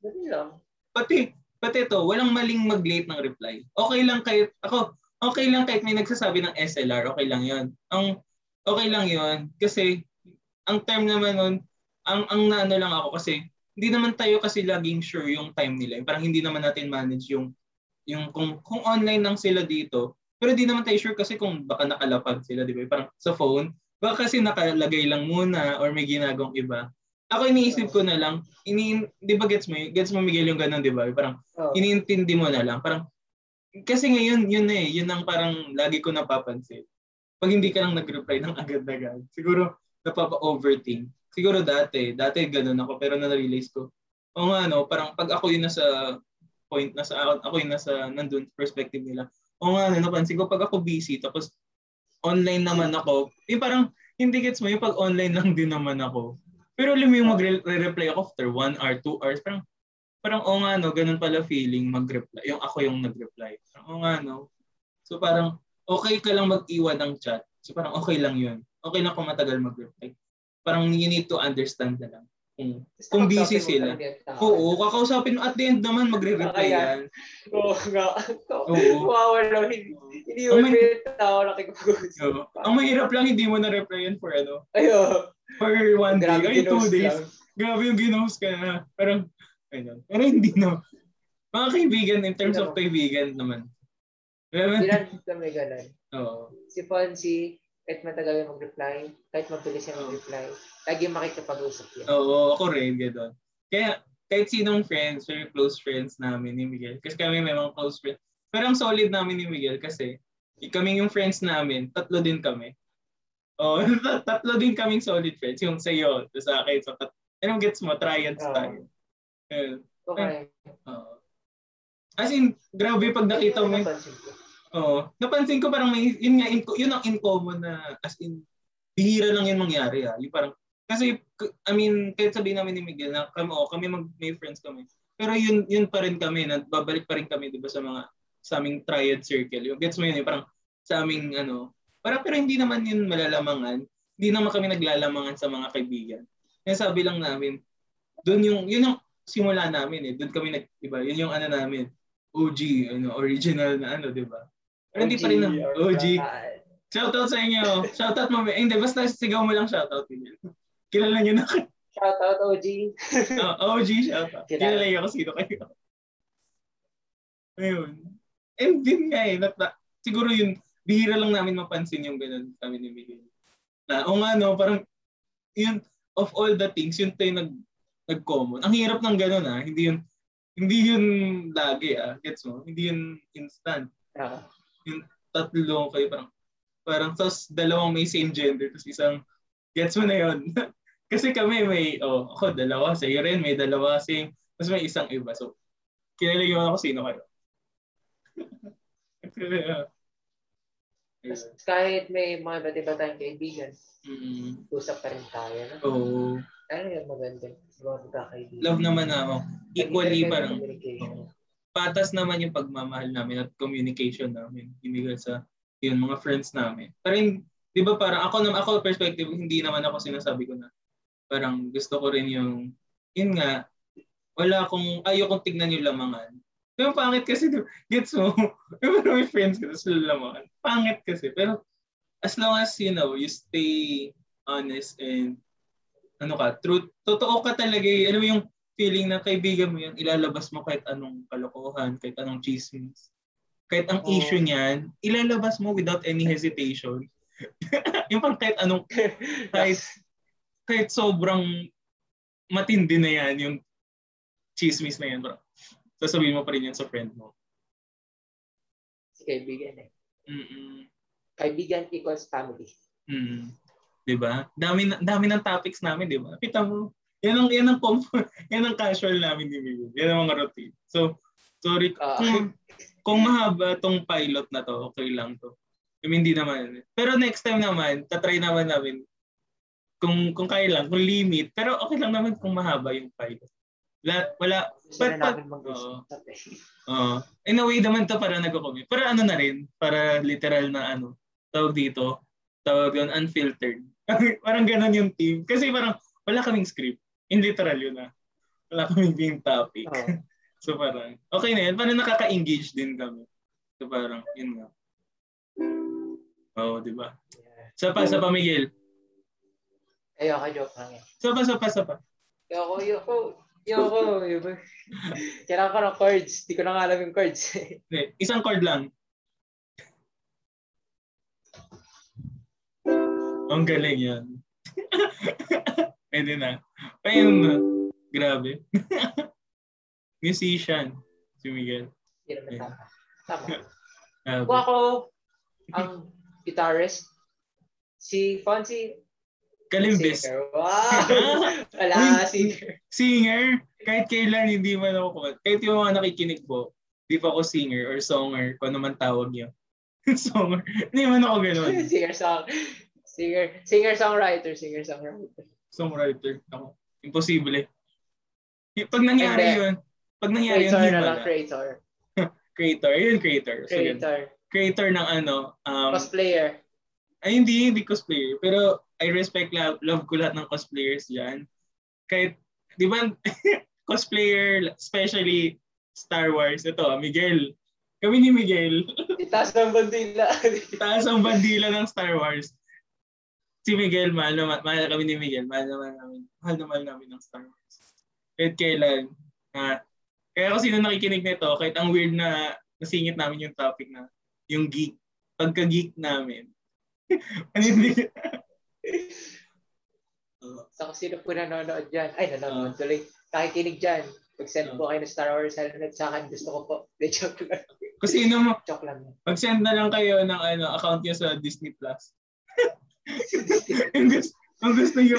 Ganun lang. pati, pati to, walang maling mag-late ng reply. Okay lang kahit, ako, okay lang kahit may nagsasabi ng SLR, okay lang yon Ang, okay lang yon kasi, ang term naman nun, ang, ang naano lang ako kasi, hindi naman tayo kasi laging sure yung time nila. Parang hindi naman natin manage yung, yung kung, kung online lang sila dito, pero di naman tayo sure kasi kung baka nakalapag sila, di ba? Parang sa phone, baka kasi nakalagay lang muna or may ginagawang iba. Ako iniisip ko na lang, ini, di ba gets mo, gets mo Miguel yung ganun, di ba? Parang Oh. iniintindi mo na lang. Parang, kasi ngayon, yun na eh, yun ang parang lagi ko napapansin. Pag hindi ka lang nag-reply ng agad-agad, siguro napapa-overthink. Siguro dati, dati ganun ako, pero na-realize ko, o nga no, parang pag ako yung nasa point, nasa, ako yung nasa, nandun, perspective nila, o nga, ano, napansin ko pag ako busy, tapos online naman ako, yung parang, hindi gets mo, yung pag online lang din naman ako. Pero alam mo yung magre-reply ako after one hour, two hours, parang, parang, o nga, no, ganun pala feeling mag-reply. Yung ako yung nag-reply. Parang, o nga, no. So parang, okay ka lang mag-iwan ng chat. So parang okay lang yun. Okay lang kung matagal mag-reply. Parang you need to understand na lang. Kung, kung busy sila. Oo, kakausapin mo. At the end naman, magre-reply yan. Oo nga. *laughs* Oo. Wow, no. Hindi, hindi mo may- tao nakikipag-usap. Oo. Ang mahirap lang, hindi mo na-replyan for ano, Ayo. for one day, Grabe ay two days. lang. Grabe yung ginost ka na. Parang, ayun. Pero hindi na. Mga kaibigan, in terms of kaibigan naman. Hindi lang kami ganun. Oo. Si Fonzie, kahit matagal yung mag-reply, kahit mabilis yung mag-reply, lagi makikipag-usap yan. Oo, ako rin, gano'n. Kaya, kahit sinong friends, very close friends namin ni Miguel. Kasi kami may mga close friends. Pero ang solid namin ni Miguel kasi, kami yung friends namin, tatlo din kami. Oh, *laughs* tatlo din kaming solid friends. Yung sa iyo, sa akin, sa tat- Anong gets mo? Triads Oo. tayo. Ayun. Okay. Oo. As in, grabe pag nakita mo. Yun yung. Oo. Napansin ko parang may, yun nga, in, yun ang in common na, as in, bihira lang yun mangyari ah. Yung parang, kasi, I mean, kahit sabihin namin ni Miguel na kami, oh, kami mag, may friends kami. Pero yun, yun pa rin kami, na babalik pa rin kami, di ba, sa mga, sa aming triad circle. Yung, gets mo yun, yung parang, sa aming, ano, parang, pero hindi naman yun malalamangan. Hindi naman kami naglalamangan sa mga kaibigan. Kaya sabi lang namin, doon yung, yun yung simula namin eh. Doon kami nag, di yun yung ano namin, OG, ano, original na ano, di ba? Pero hindi pa rin na, OG. Shoutout sa inyo. Shoutout mo. Eh, hindi, basta sigaw mo lang shoutout. Miguel. Kilala nyo na. Shout out OG. Oh, OG shoutout. Kilala. Kilala niyo kung sino kayo. Ayun. And din nga eh, nat, na- siguro yun, bihira lang namin mapansin yung ganun kami ni Miguel. Na, o nga no, parang, yun, of all the things, yun tayo nag, nag-common. Ang hirap ng ganun ah, hindi yun, hindi yun lagi ah, gets mo? Hindi yun instant. Ah, tatlo kayo parang parang tapos dalawang may same gender tapos isang gets mo na yon *laughs* kasi kami may oh ako dalawa sa iyo rin may dalawa same tapos may isang iba. So kinalagyan mo ako sino kayo? *laughs* Tapos kahit may mga iba't iba tayong kaibigan, mm. usap pa rin tayo. No? oh Ano yung maganda mga magkakaibigan? love naman ako. Equally parang oh, patas naman yung pagmamahal namin at communication namin. Imigay sa yun mga friends namin. Pero yung- di ba parang ako naman ako perspective hindi naman ako sinasabi ko na parang gusto ko rin yung yun nga wala akong ayokong tignan yung lamangan. Yung pangit kasi di ba? gets mo? *laughs* Parang may friends ka tapos lamangan. Pangit kasi. Pero as long as you know you stay honest and ano ka truth totoo ka talaga. Alam mo yung feeling na kaibigan mo yan, ilalabas mo kahit anong kalokohan, kahit anong chismis. Kahit ang Oo. issue niyan, ilalabas mo without any hesitation. *laughs* yung pang kahit anong, *laughs* kahit, kahit sobrang matindi na yan, yung chismis na yan, bro. Sasabihin mo pa rin yan sa friend mo. Si kaibigan eh. Mm-mm. Kaibigan equals family. Mm. 'Di ba? Dami dami ng topics namin, 'di ba? Kita mo. Yan ang yan ang comfort, *laughs* yan ang casual namin ni Miguel. Yan ang mga routine. So, sorry Ah. kung kung mahaba tong pilot na to, okay lang to. Yung hindi naman. Pero next time naman, tatry naman namin kung kung kaya lang, kung limit. Pero okay lang naman kung mahaba yung pilot. Wala, wala Gusto But- na namin eh. Oo. in a way naman to para nagko-commit. Para ano na rin, para literal na ano, tawag dito, tawag yun, unfiltered. *laughs* parang ganun yung team. Kasi parang wala kaming script. In literal yun na. Wala kaming *laughs* being topic. Oo. *laughs* So parang, okay na yan. Parang nakaka-engage din kami. So parang, yun nga. Oo, di ba? Yeah. Sa pa, sa pa, Miguel. Ayoko, joke lang eh. Sa pa, sa pa, sa pa. Ayoko, ayoko. Ayoko, ayoko. *laughs* Kailangan ko ng chords. Di ko na nga alam yung chords. Isang chord lang. Ang galing yan. Pwede na. Ayun na. Grabe. *laughs* Musician. Si Miguel. Hindi naman tama. Tama. Kung ako, ang guitarist, si Fonzie, Kalimbis. singer. Wow! *laughs* Wala, singer. Singer. Kahit kailan hindi man ako kumat. Kahit yung mga nakikinig po. Di pa ako singer or songer, kung ano man tawag niyo. *laughs* songer. Hindi man ako ganun. singer song singer singer songwriter, singer songwriter. Ako. Imposible. Pag nangyari Hindi. yun, pag nangyari Creator yun, na lang, creator. *laughs* Creator. Yun, creator. So, yun. Creator. Creator ng ano, um, Cosplayer. ay hindi, hindi cosplayer. Pero I respect, love, love ko lahat ng cosplayers dyan. Kahit, di ba, *laughs* cosplayer, especially Star Wars, ito, Miguel. Kami ni Miguel, Itaas ng bandila. *laughs* taas ang bandila ng Star Wars. Si Miguel, mahal naman, mahal kami ni Miguel, mahal naman namin, mahal naman namin ng Star Wars. Kahit kailan, ha, kaya kung sino nakikinig nito, kahit ang weird na nasingit namin yung topic na yung geek, pagka-geek namin. *laughs* ano hindi? *laughs* Sa kung sino po nanonood dyan. Ay, nanonood Ah. tuloy. Nakikinig dyan. Pag-send Ah. po kayo ng Star Wars helmet sa akin, gusto ko po. De, *laughs* joke lang. Kung sino mo, Joke lang. mag-send na lang kayo ng ano, account niyo sa Disney Plus. Yung gusto, yung gusto niyo,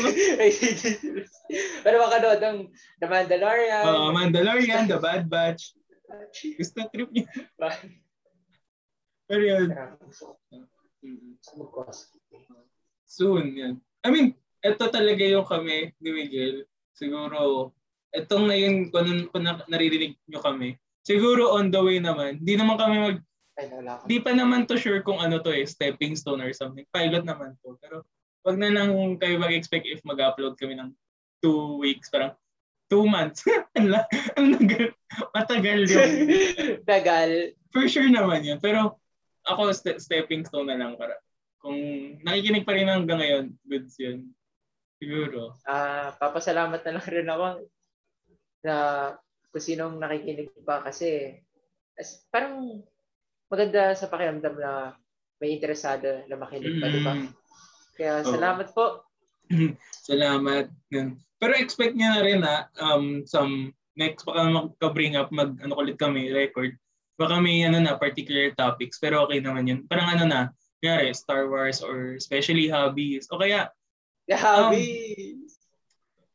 *laughs* Pero makanood ng The Mandalorian. uh, Mandalorian, The Bad Batch. Gusto trip niyo. Pero yun, soon, yan. I mean, ito talaga yung kami ni Miguel. Siguro, itong ngayon, kung, ano- kung na- naririnig nyo kami, siguro on the way naman, di naman kami mag, Ay, wala di pa naman to sure kung ano to eh, stepping stone or something. Pilot naman to. Pero wag na lang kayo mag-expect if mag-upload kami ng two weeks, parang two months. *laughs* Matagal yun. *laughs* Tagal. For sure naman yun. Pero ako, ste- stepping stone na lang para kung nakikinig pa rin hanggang ngayon, goods yun. Siguro. Ah, papasalamat na lang rin ako na kung sinong nakikinig pa kasi as, parang maganda sa pakiramdam na may interesado na makinig pa, di ba? Mm. Kaya salamat po. *clears throat* Salamat. Pero expect niya na rin na um, some next baka magka-bring up mag ano ulit kami record. Baka may ano na particular topics pero okay naman yun. Parang ano na, kaya Star Wars or especially hobbies. O kaya, Habi!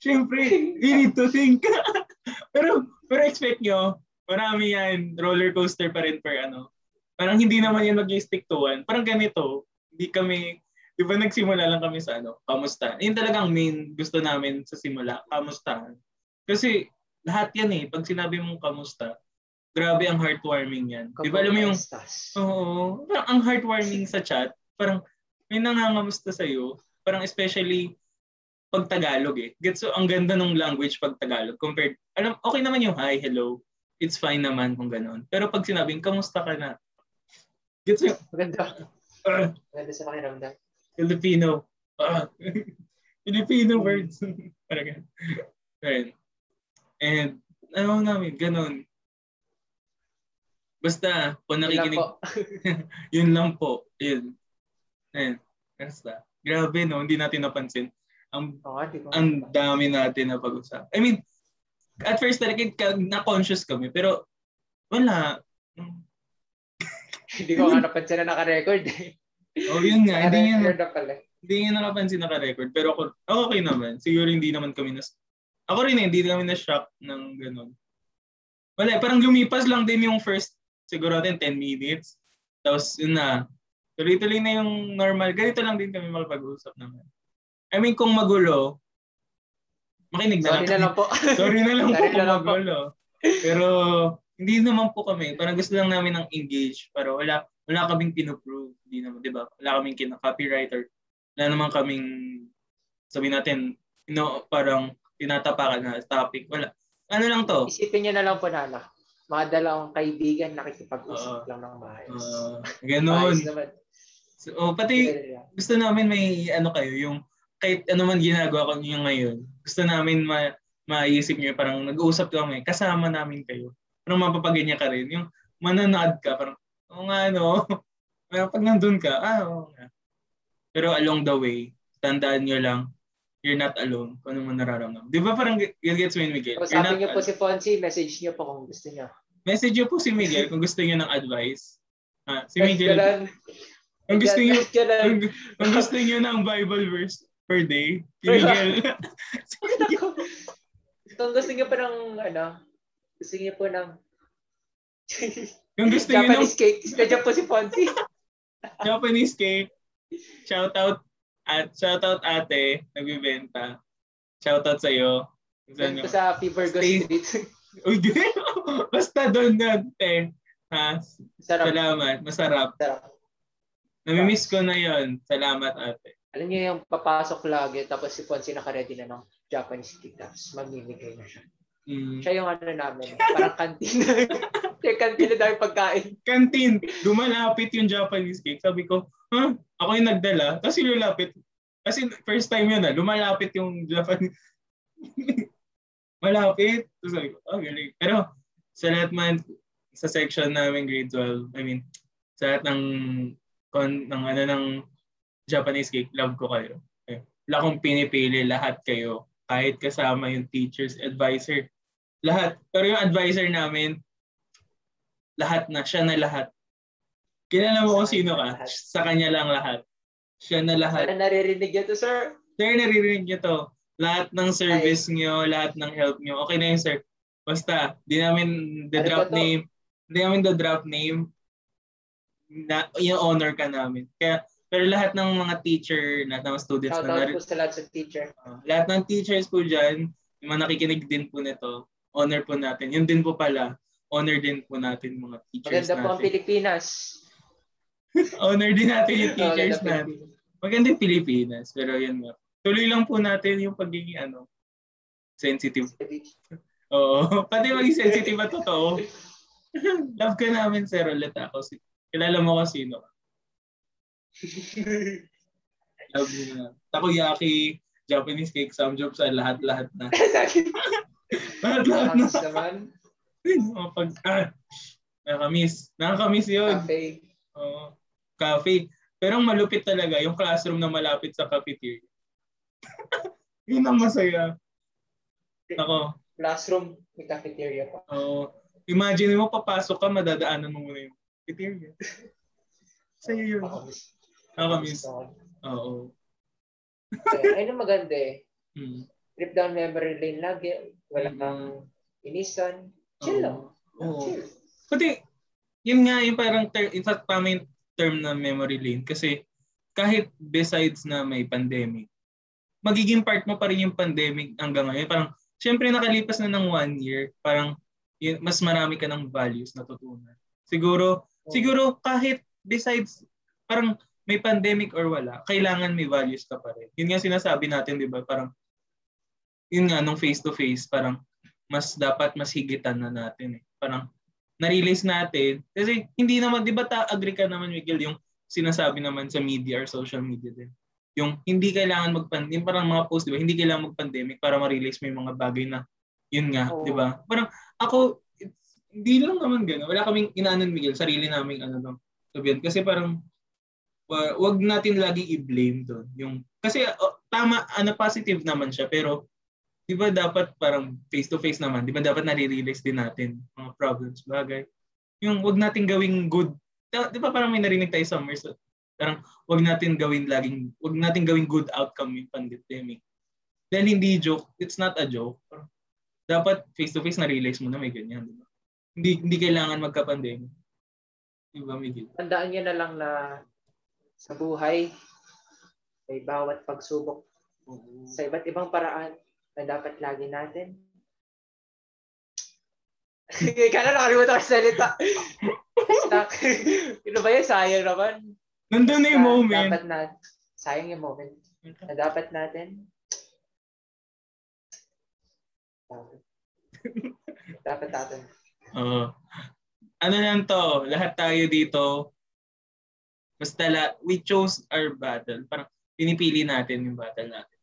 syempre, *laughs* you need to think. *laughs* pero pero expect nyo, marami yan, roller coaster pa rin per ano. Parang hindi naman yan mag-stick to one. Parang ganito, hindi kami, di ba nagsimula lang kami sa ano, kamusta. Yun talagang main gusto namin sa simula, kamustahan. Kasi lahat yan eh, pag sinabi mong kamusta, grabe ang heartwarming yan. Di ba alam mo yung, oo, parang ang heartwarming sa chat, parang may nangangamusta sa'yo, parang especially pag Tagalog eh. Gets so, ang ganda ng language pag Tagalog compared, alam, okay naman yung hi, hello, it's fine naman kung gano'n. Pero pag sinabing, kamusta ka na? Gets mo? Maganda. Uh, Maganda sa pakiramdam. Filipino. Ah, *laughs* Filipino words. *laughs* Parang. Ayun. And, ano namin, ganun. Basta, kung Yun lang nakikinig, po. *laughs* yun lang po. Yun. Ayun. Basta. Grabe, no? Hindi natin napansin. Ang, ko. ang dami natin na pag-usap. I mean, at first talaga na-conscious kami, pero wala. Hindi ko nga napansin na naka-record eh. Oh, yun nga. Hindi pala. hindi niya nakapansin naka-record. Pero ako, ako okay naman. Siguro hindi naman kami nas... Ako rin eh, hindi kami na-shock ng ganun. Wala, parang lumipas lang din yung first, siguro natin 10 minutes. Tapos yun na, tuloy-tuloy na yung normal. Ganito lang din kami makapag-usap naman. I mean, kung magulo, makinig na Sorry lang. na lang po. Sorry na lang po Sorry kung na lang po. magulo. Pero hindi naman po kami. Parang gusto lang namin ng engage. Pero wala wala kaming pinoprove. Hindi naman, di ba? Wala kaming kina-copywriter. Wala naman kaming sabi natin, you know, parang tinatapakan na topic. Wala. Ano lang to? Isipin niyo na lang po na ano, mga dalawang kaibigan nakikipag-usap Oo. lang ng maayos. Uh, ganun. So, oh, pati gusto namin may ano kayo, yung kahit ano man ginagawa ko niyo ngayon, gusto namin ma maisip niyo parang nag-uusap kami, kasama namin kayo. Parang mapapaganya ka rin. Yung mananood ka, parang, oo nga no. *laughs* Parang pag nandun ka, ah, oo nga. Pero along the way, tandaan niyo lang, you're not alone kung ano man nararamdaman. Di ba parang you gets me, Miguel? Kung sabi niyo po si Fonzie, message niyo po kung gusto niyo. Message niyo po si Miguel kung gusto niyo ng advice. Ah, si Miguel, kung gusto niyo kung, kung gusto niyo ng Bible verse per day, si Miguel. *laughs* *laughs* Kung gusto niyo po ng, ano, gusto niyo po ng, *laughs* Yung gusto yun *laughs* Japanese cake. Nandiyan po si Fonzie. Japanese cake. Shout out at shout out ate, nagbibenta. Shout out sa iyo. Po sa Fever Ghost Stay- Street. *laughs* Uy. Basta doon doon, te. Ha? Sarap. Salamat. Masarap. Sarap. Namimiss ko na yon. Salamat, ate. Alam niyo yung papasok lagi tapos si Fonzie naka-ready na ng Japanese cake tapos mamimigay na siya. Mm. Siya yung ano namin, parang kantina. Kaya kantina dahil pagkain. Canteen. Lumalapit yung Japanese cake. Sabi ko, ha? Ako yung nagdala. Tapos yung lumapit. Kasi first time yun ah. Lumalapit yung Japanese. *laughs* Malapit. Tapos sabi ko, oh, galing. Pero sa lahat man, sa section namin grade 12, I mean, sa lahat ng, kon, ng ano ng Japanese cake, love ko kayo. Wala akong pinipili, lahat kayo. Kahit kasama yung teachers, advisor, lahat. Pero yung advisor namin, lahat na, siya na lahat. Kilala mo kung sino ka? lahat. Sa kanya lang lahat. Siya na lahat. Sana naririnig niyo to, sir. Sir, naririnig niyo to. Lahat ng service niyo, lahat ng help niyo. Okay na yun, sir. Basta, di namin the drop Arigato. name. Di namin the drop name. Na, yung honor ka namin. Kaya, pero lahat ng mga teacher, lahat ng students Shout na out nari- po sa lahat sa teacher. Uh, lahat ng teachers po dyan, yung mga nakikinig din po nito, honor po natin. Yun din po pala, honor din po natin mga teachers Maganda po ang natin. Pilipinas. *laughs* honor din natin yung *laughs* teachers Maganda natin. Pilipinas. Maganda yung Pilipinas, pero yun nga. Tuloy lang po natin yung pagiging ano, sensitive. *laughs* Oo, pati maging sensitive at totoo. Love ka namin, Sir Ulit ako. Si- Kilala mo ko sino. Love mo na. Takoyaki, Japanese cake, samgyeopsal, lahat-lahat na. Lahat-lahat na. Nakakamiss naman. Oh, pag, ah, nakakamiss. Nakakamiss yun. Cafe. Oo. Cafe. Pero ang malupit talaga, yung classroom na malapit sa cafeteria. *laughs* yun ang masaya. Ako, Classroom. May cafeteria pa. Oo. imagine mo, papasok ka, madadaanan mo muna yung cafeteria. *laughs* Sa'yo yun. Nakakamiss. Nakakamiss. Oo. Ayun ang maganda eh. Mm. Trip down memory lane lagi. Wala Mm. kang inisan. Chill lang. Oo. Chill. Pati, yun nga, yung parang, ter- in fact, tama yung term na memory lane. Kasi, kahit besides na may pandemic, magiging part mo pa rin yung pandemic hanggang ngayon. Parang, syempre nakalipas na ng one year, parang, yun, mas marami ka ng values natutunan. Siguro, Oo. siguro kahit besides, parang may pandemic or wala, kailangan may values ka pa rin. Yun nga sinasabi natin, di ba? Parang, yun nga, nung face-to-face, parang, mas dapat mas higitan na natin eh. Parang, na-release natin. Kasi hindi naman, di ba ta agree ka naman, Miguel, yung sinasabi naman sa media or social media din. Yung hindi kailangan mag-pandemic, parang mga post, di ba? Hindi kailangan mag-pandemic para ma-release mo yung mga bagay na, yun nga, Oo. di ba? Parang, ako, hindi lang naman gano'n. Wala kaming inaanon, Miguel, sarili naming ano lang. Sabihan. Kasi parang, wa- wag natin laging i-blame doon. Yung, kasi oh, tama, ano, positive naman siya, pero di ba dapat parang face-to-face naman, di ba dapat nare-release din natin mga problems, bagay. Yung wag natin gawing good, di ba parang may narinig tayo somewhere, so, parang wag natin gawin laging, wag natin gawing good outcome yung pandemic. Then hindi joke, it's not a joke. Parang, dapat face-to-face na-realize mo na may ganyan, di ba? Hindi, hindi kailangan magka-pandemic. Di ba, Miguel? Tandaan niyo na lang na sa buhay, may bawat pagsubok sa iba't ibang paraan na dapat lagi natin. *laughs* Kaya nakalimutan ko sa salita. Stuck. *laughs* Ano ba yun? Sayang naman. Nandun na yung moment. Dapat na, sayang yung moment na dapat natin. Dapat. *laughs* dapat natin. Oo. ano lang to, lahat tayo dito, basta la, we chose our battle. Parang pinipili natin yung battle natin.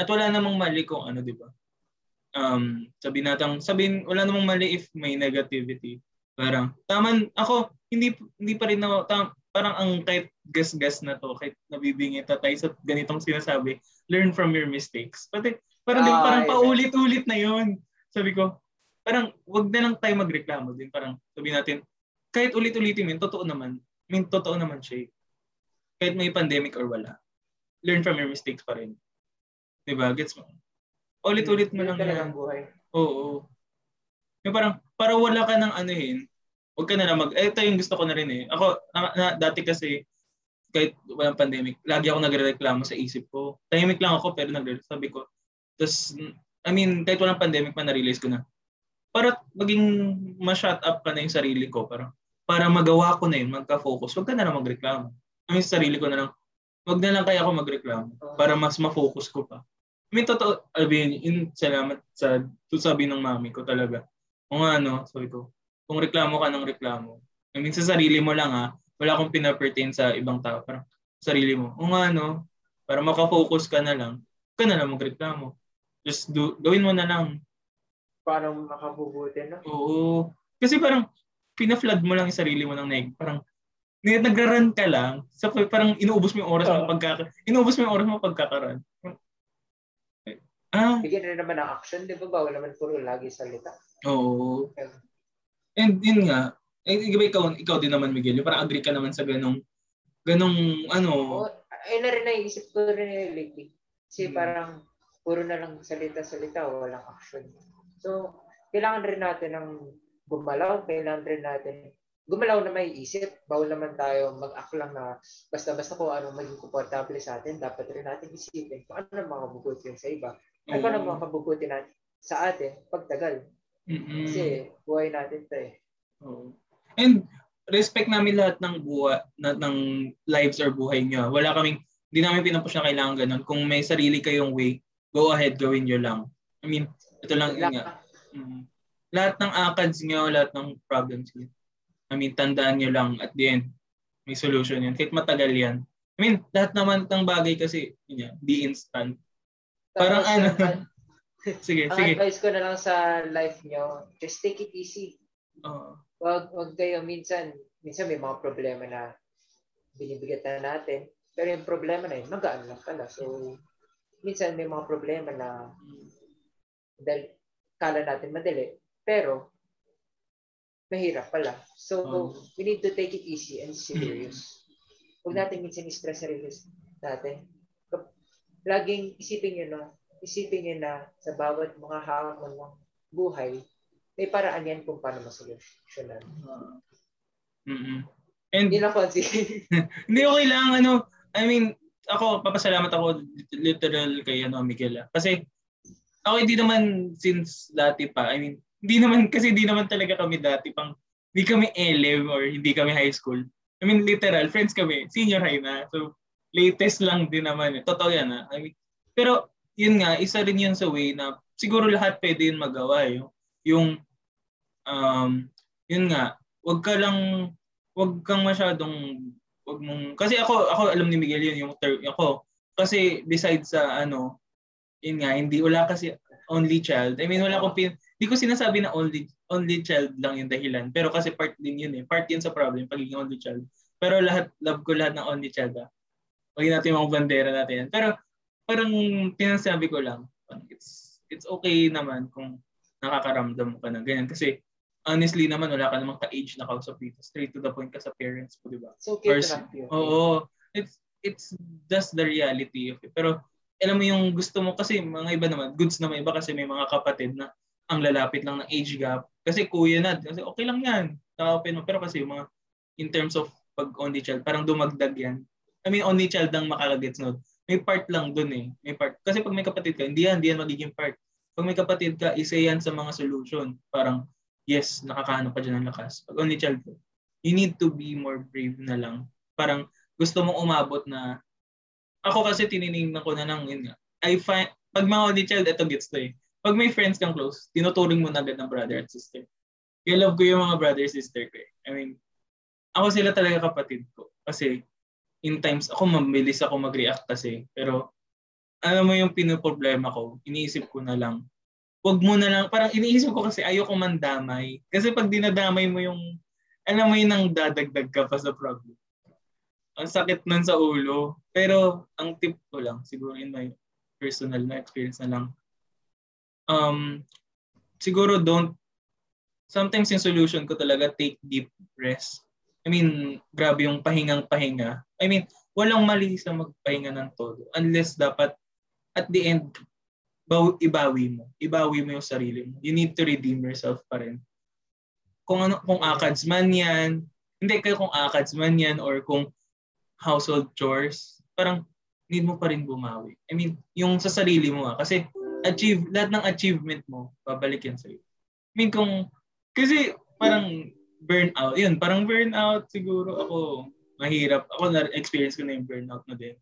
At wala namang mali kung ano, di ba? Um, sabi natin, sabihin, wala namang mali if may negativity. Parang, taman, ako, hindi hindi pa rin ako, tam, parang ang kahit gas-gas na to, kahit nabibingit na tayo sa ganitong sinasabi, learn from your mistakes. Pati, parang, di, Ah, parang yeah. paulit-ulit na yun. Sabi ko, parang wag na lang tayo magreklamo din. Parang sabi natin, kahit ulit-ulitin mo, yun, totoo naman. I mean, totoo naman siya. eh. Kahit may pandemic or wala. Learn from your mistakes pa rin. Diba? Gets mo? Ulit-ulit mo lang talaga yan. ang buhay. Oo. Yung parang, para wala ka ng ano yun, Huwag ka na lang mag, eh, ito yung gusto ko na rin eh. Ako, na, na, dati kasi, kahit walang pandemic, lagi ako nagre-reklamo sa isip ko. Tahimik lang ako, pero nagre sabi ko. Tapos, I mean, kahit walang pandemic pa, na-realize ko na. Para maging ma-shut up ka na yung sarili ko. Para, para magawa ko na yun, magka-focus. Huwag ka na lang magreklamo. I mean, sa sarili ko na lang, wag na lang kaya ako magreklamo para mas ma-focus ko pa. I mean, totoo, Alvin, in, salamat sa sabi ng mami ko talaga. Kung ano, sabi ko, kung reklamo ka ng reklamo, I mean, sa sarili mo lang ha, wala akong pinapertain sa ibang tao. Parang sarili mo. Kung ano, para makafocus ka na lang, ka na lang magreklamo. Just do, gawin mo na lang. Para makabubuti na? Oo. Kasi parang, pina-flood mo lang yung sarili mo ng neg. Parang, nagra-run ka lang, sa parang inuubos mo yung oras mo pagka inuubos mo yung oras mo pagkakaroon. Ah. Bigyan rin naman ng action, di ba? Bawal naman puro lagi salita. Oo. And yun nga, eh, iba ikaw, ikaw din naman, Miguel. Yung parang agree ka naman sa ganong, ganong, ano. Oh, ayun na rin naisip ko rin lately. Kasi hmm. parang, puro na lang salita-salita, walang action. So, kailangan rin natin ng gumalaw, kailangan rin natin gumalaw na may isip, bawal naman tayo mag-act lang na basta-basta kung ano maging komportable sa atin, dapat rin natin isipin kung ano makabubuti sa iba. Mm-hmm. Ano na makabubuti natin sa atin pagtagal. Mm-hmm. Kasi buhay natin to eh. Oh. And respect namin lahat ng buhay, na, ng lives or buhay niyo. Wala kaming, hindi namin pinapush na kailangan ganun. Kung may sarili kayong way, go ahead, gawin nyo lang. I mean, ito lang yun nga. Mm-hmm. Lahat ng akads niyo, lahat ng problems niyo I mean, tandaan nyo lang at the end, may solution yan. Kahit matagal yan. I mean, lahat naman ng bagay kasi, yun yan, di instant. Parang ano, *laughs* sige, ang sige. advice ko na lang sa life nyo, just take it easy. Uh, wag, wag kayo minsan, minsan may mga problema na binibigatan natin, pero yung problema na yun, magaan lang pala. So, minsan may mga problema na dahil kala natin madali, pero mahirap pala. So, um, we need to take it easy and serious. Huwag natin minsan i-stress sarili natin. Laging isipin nyo na, isipin nyo na sa bawat mga hamon ng buhay, may paraan yan kung paano masolusyonan. Mm-hmm. And, Hindi na fancy. hindi okay lang, ano, I mean, ako, papasalamat ako literal kay ano, Miguel. Ah. Kasi, ako hindi naman since dati pa, I mean, hindi naman, kasi hindi naman talaga kami dati pang, hindi kami LM or hindi kami high school. I mean, literal, friends kami, senior high na. So, latest lang din naman. Eh. Totoo yan ha. Ah. I mean, pero, yun nga, isa rin yun sa way na siguro lahat pwede yun magawa. Eh. Yung, yung um, yun nga, wag ka lang, wag kang masyadong, wag mong, kasi ako, ako alam ni Miguel yun, yung third, ako, kasi besides sa ano, yun nga, hindi, wala kasi only child. I mean, wala akong pin, hindi ko sinasabi na only only child lang yung dahilan. Pero kasi part din yun eh. Part yun sa problem, pagiging only child. Pero lahat, love ko lahat ng only child ah. Huwag natin yung mga bandera natin yan. Pero parang tinasabi ko lang, it's it's okay naman kung nakakaramdam ka ng ganyan. Kasi honestly naman, wala ka namang ka-age na kausap dito. Straight to the point ka sa parents mo, di ba? Okay First, okay. Oo. It's, it's just the reality of it. Pero alam mo yung gusto mo kasi mga iba naman, goods naman iba kasi may mga kapatid na ang lalapit lang ng age gap. Kasi kuya na, kasi okay lang yan. Naka-open mo. Pero kasi yung mga, in terms of pag only child, parang dumagdag yan. I mean, only child ang makakagets no. May part lang dun eh. May part. Kasi pag may kapatid ka, hindi yan, hindi yan magiging part. Pag may kapatid ka, isa yan sa mga solution. Parang, yes, nakakaano ka dyan ng lakas. Pag only child ka, you need to be more brave na lang. Parang, gusto mong umabot na, ako kasi tininignan ko na lang, yun nga. I find, pag mga only child, ito gets to eh pag may friends kang close, tinuturing mo na agad ng brother at sister. Kaya love ko yung mga brother sister ko eh. I mean, ako sila talaga kapatid ko. Kasi in times, ako mabilis ako mag-react kasi. Pero alam mo yung pinoproblema ko, iniisip ko na lang, wag mo na lang, parang iniisip ko kasi ayoko mandamay. Kasi pag dinadamay mo yung, alam mo yung nang dadagdag ka pa sa problem. Ang sakit nun sa ulo. Pero ang tip ko lang, siguro in my personal na experience na lang, um, siguro don't, sometimes yung solution ko talaga, take deep rest. I mean, grabe yung pahingang pahinga. I mean, walang mali sa magpahinga ng todo. Unless dapat, at the end, baw, ibawi mo. Ibawi mo yung sarili mo. You need to redeem yourself pa rin. kung ano kung ACADS man yan, hindi kayo kung ACADS man yan or kung household chores, parang need mo pa rin bumawi. I mean, yung sa sarili mo ah, kasi achieve lahat ng achievement mo, babalik yan sa'yo. I mean, kung kasi parang burnout, yun, parang burnout siguro ako mahirap. Ako na experience ko na yung burnout na din.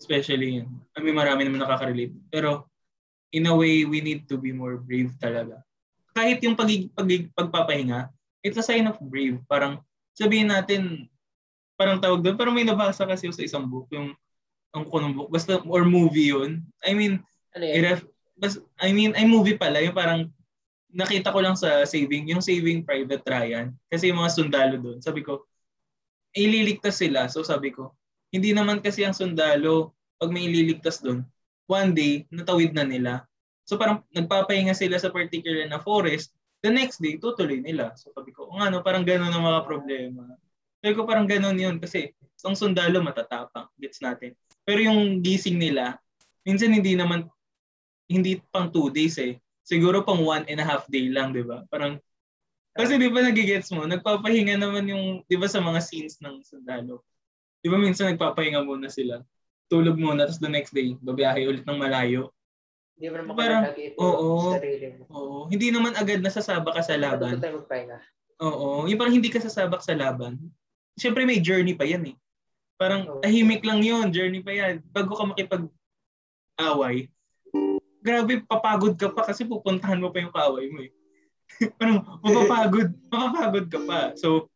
Especially yun. I mean, marami naman nakaka-relate. Pero in a way, we need to be more brave talaga. Kahit yung pag, pag, pagpapahinga, it's a sign of brave. Parang sabihin natin, parang tawag doon, parang may nabasa kasi sa isang book, yung ang kunong book, basta, or movie yun. I mean, Ano i-ref, bas, I mean, ay movie pala, yung parang nakita ko lang sa Saving, yung Saving Private Ryan, kasi yung mga sundalo doon, sabi ko, ililigtas sila. So sabi ko, hindi naman kasi ang sundalo, pag may ililigtas doon, one day, natawid na nila. So parang nagpapahinga sila sa particular na forest, the next day, tutuloy nila. So sabi ko, nga no, parang gano'n ang mga problema. Sabi ko parang gano'n yun kasi ang sundalo matatapang, gets natin. Pero yung gising nila, minsan hindi naman, hindi pang two days eh. Siguro pang one and a half day lang, di ba? Parang, kasi di ba nagigets mo, nagpapahinga naman yung, di ba sa mga scenes ng sundalo. Di ba minsan nagpapahinga muna sila. Tulog muna, tapos the next day, babiyahe ulit ng malayo. Hindi mo naman Parang, oo. Oo, hindi naman agad nasasaba ka sa laban. Oo, yung parang hindi ka sasabak sa laban. Siyempre may journey pa yan eh. Parang tahimik lang yun, journey pa yan. Bago ka makipag-away, grabe, papagod ka pa kasi pupuntahan mo pa yung kaaway mo eh. *laughs* parang mapapagod, mapapagod ka pa. So,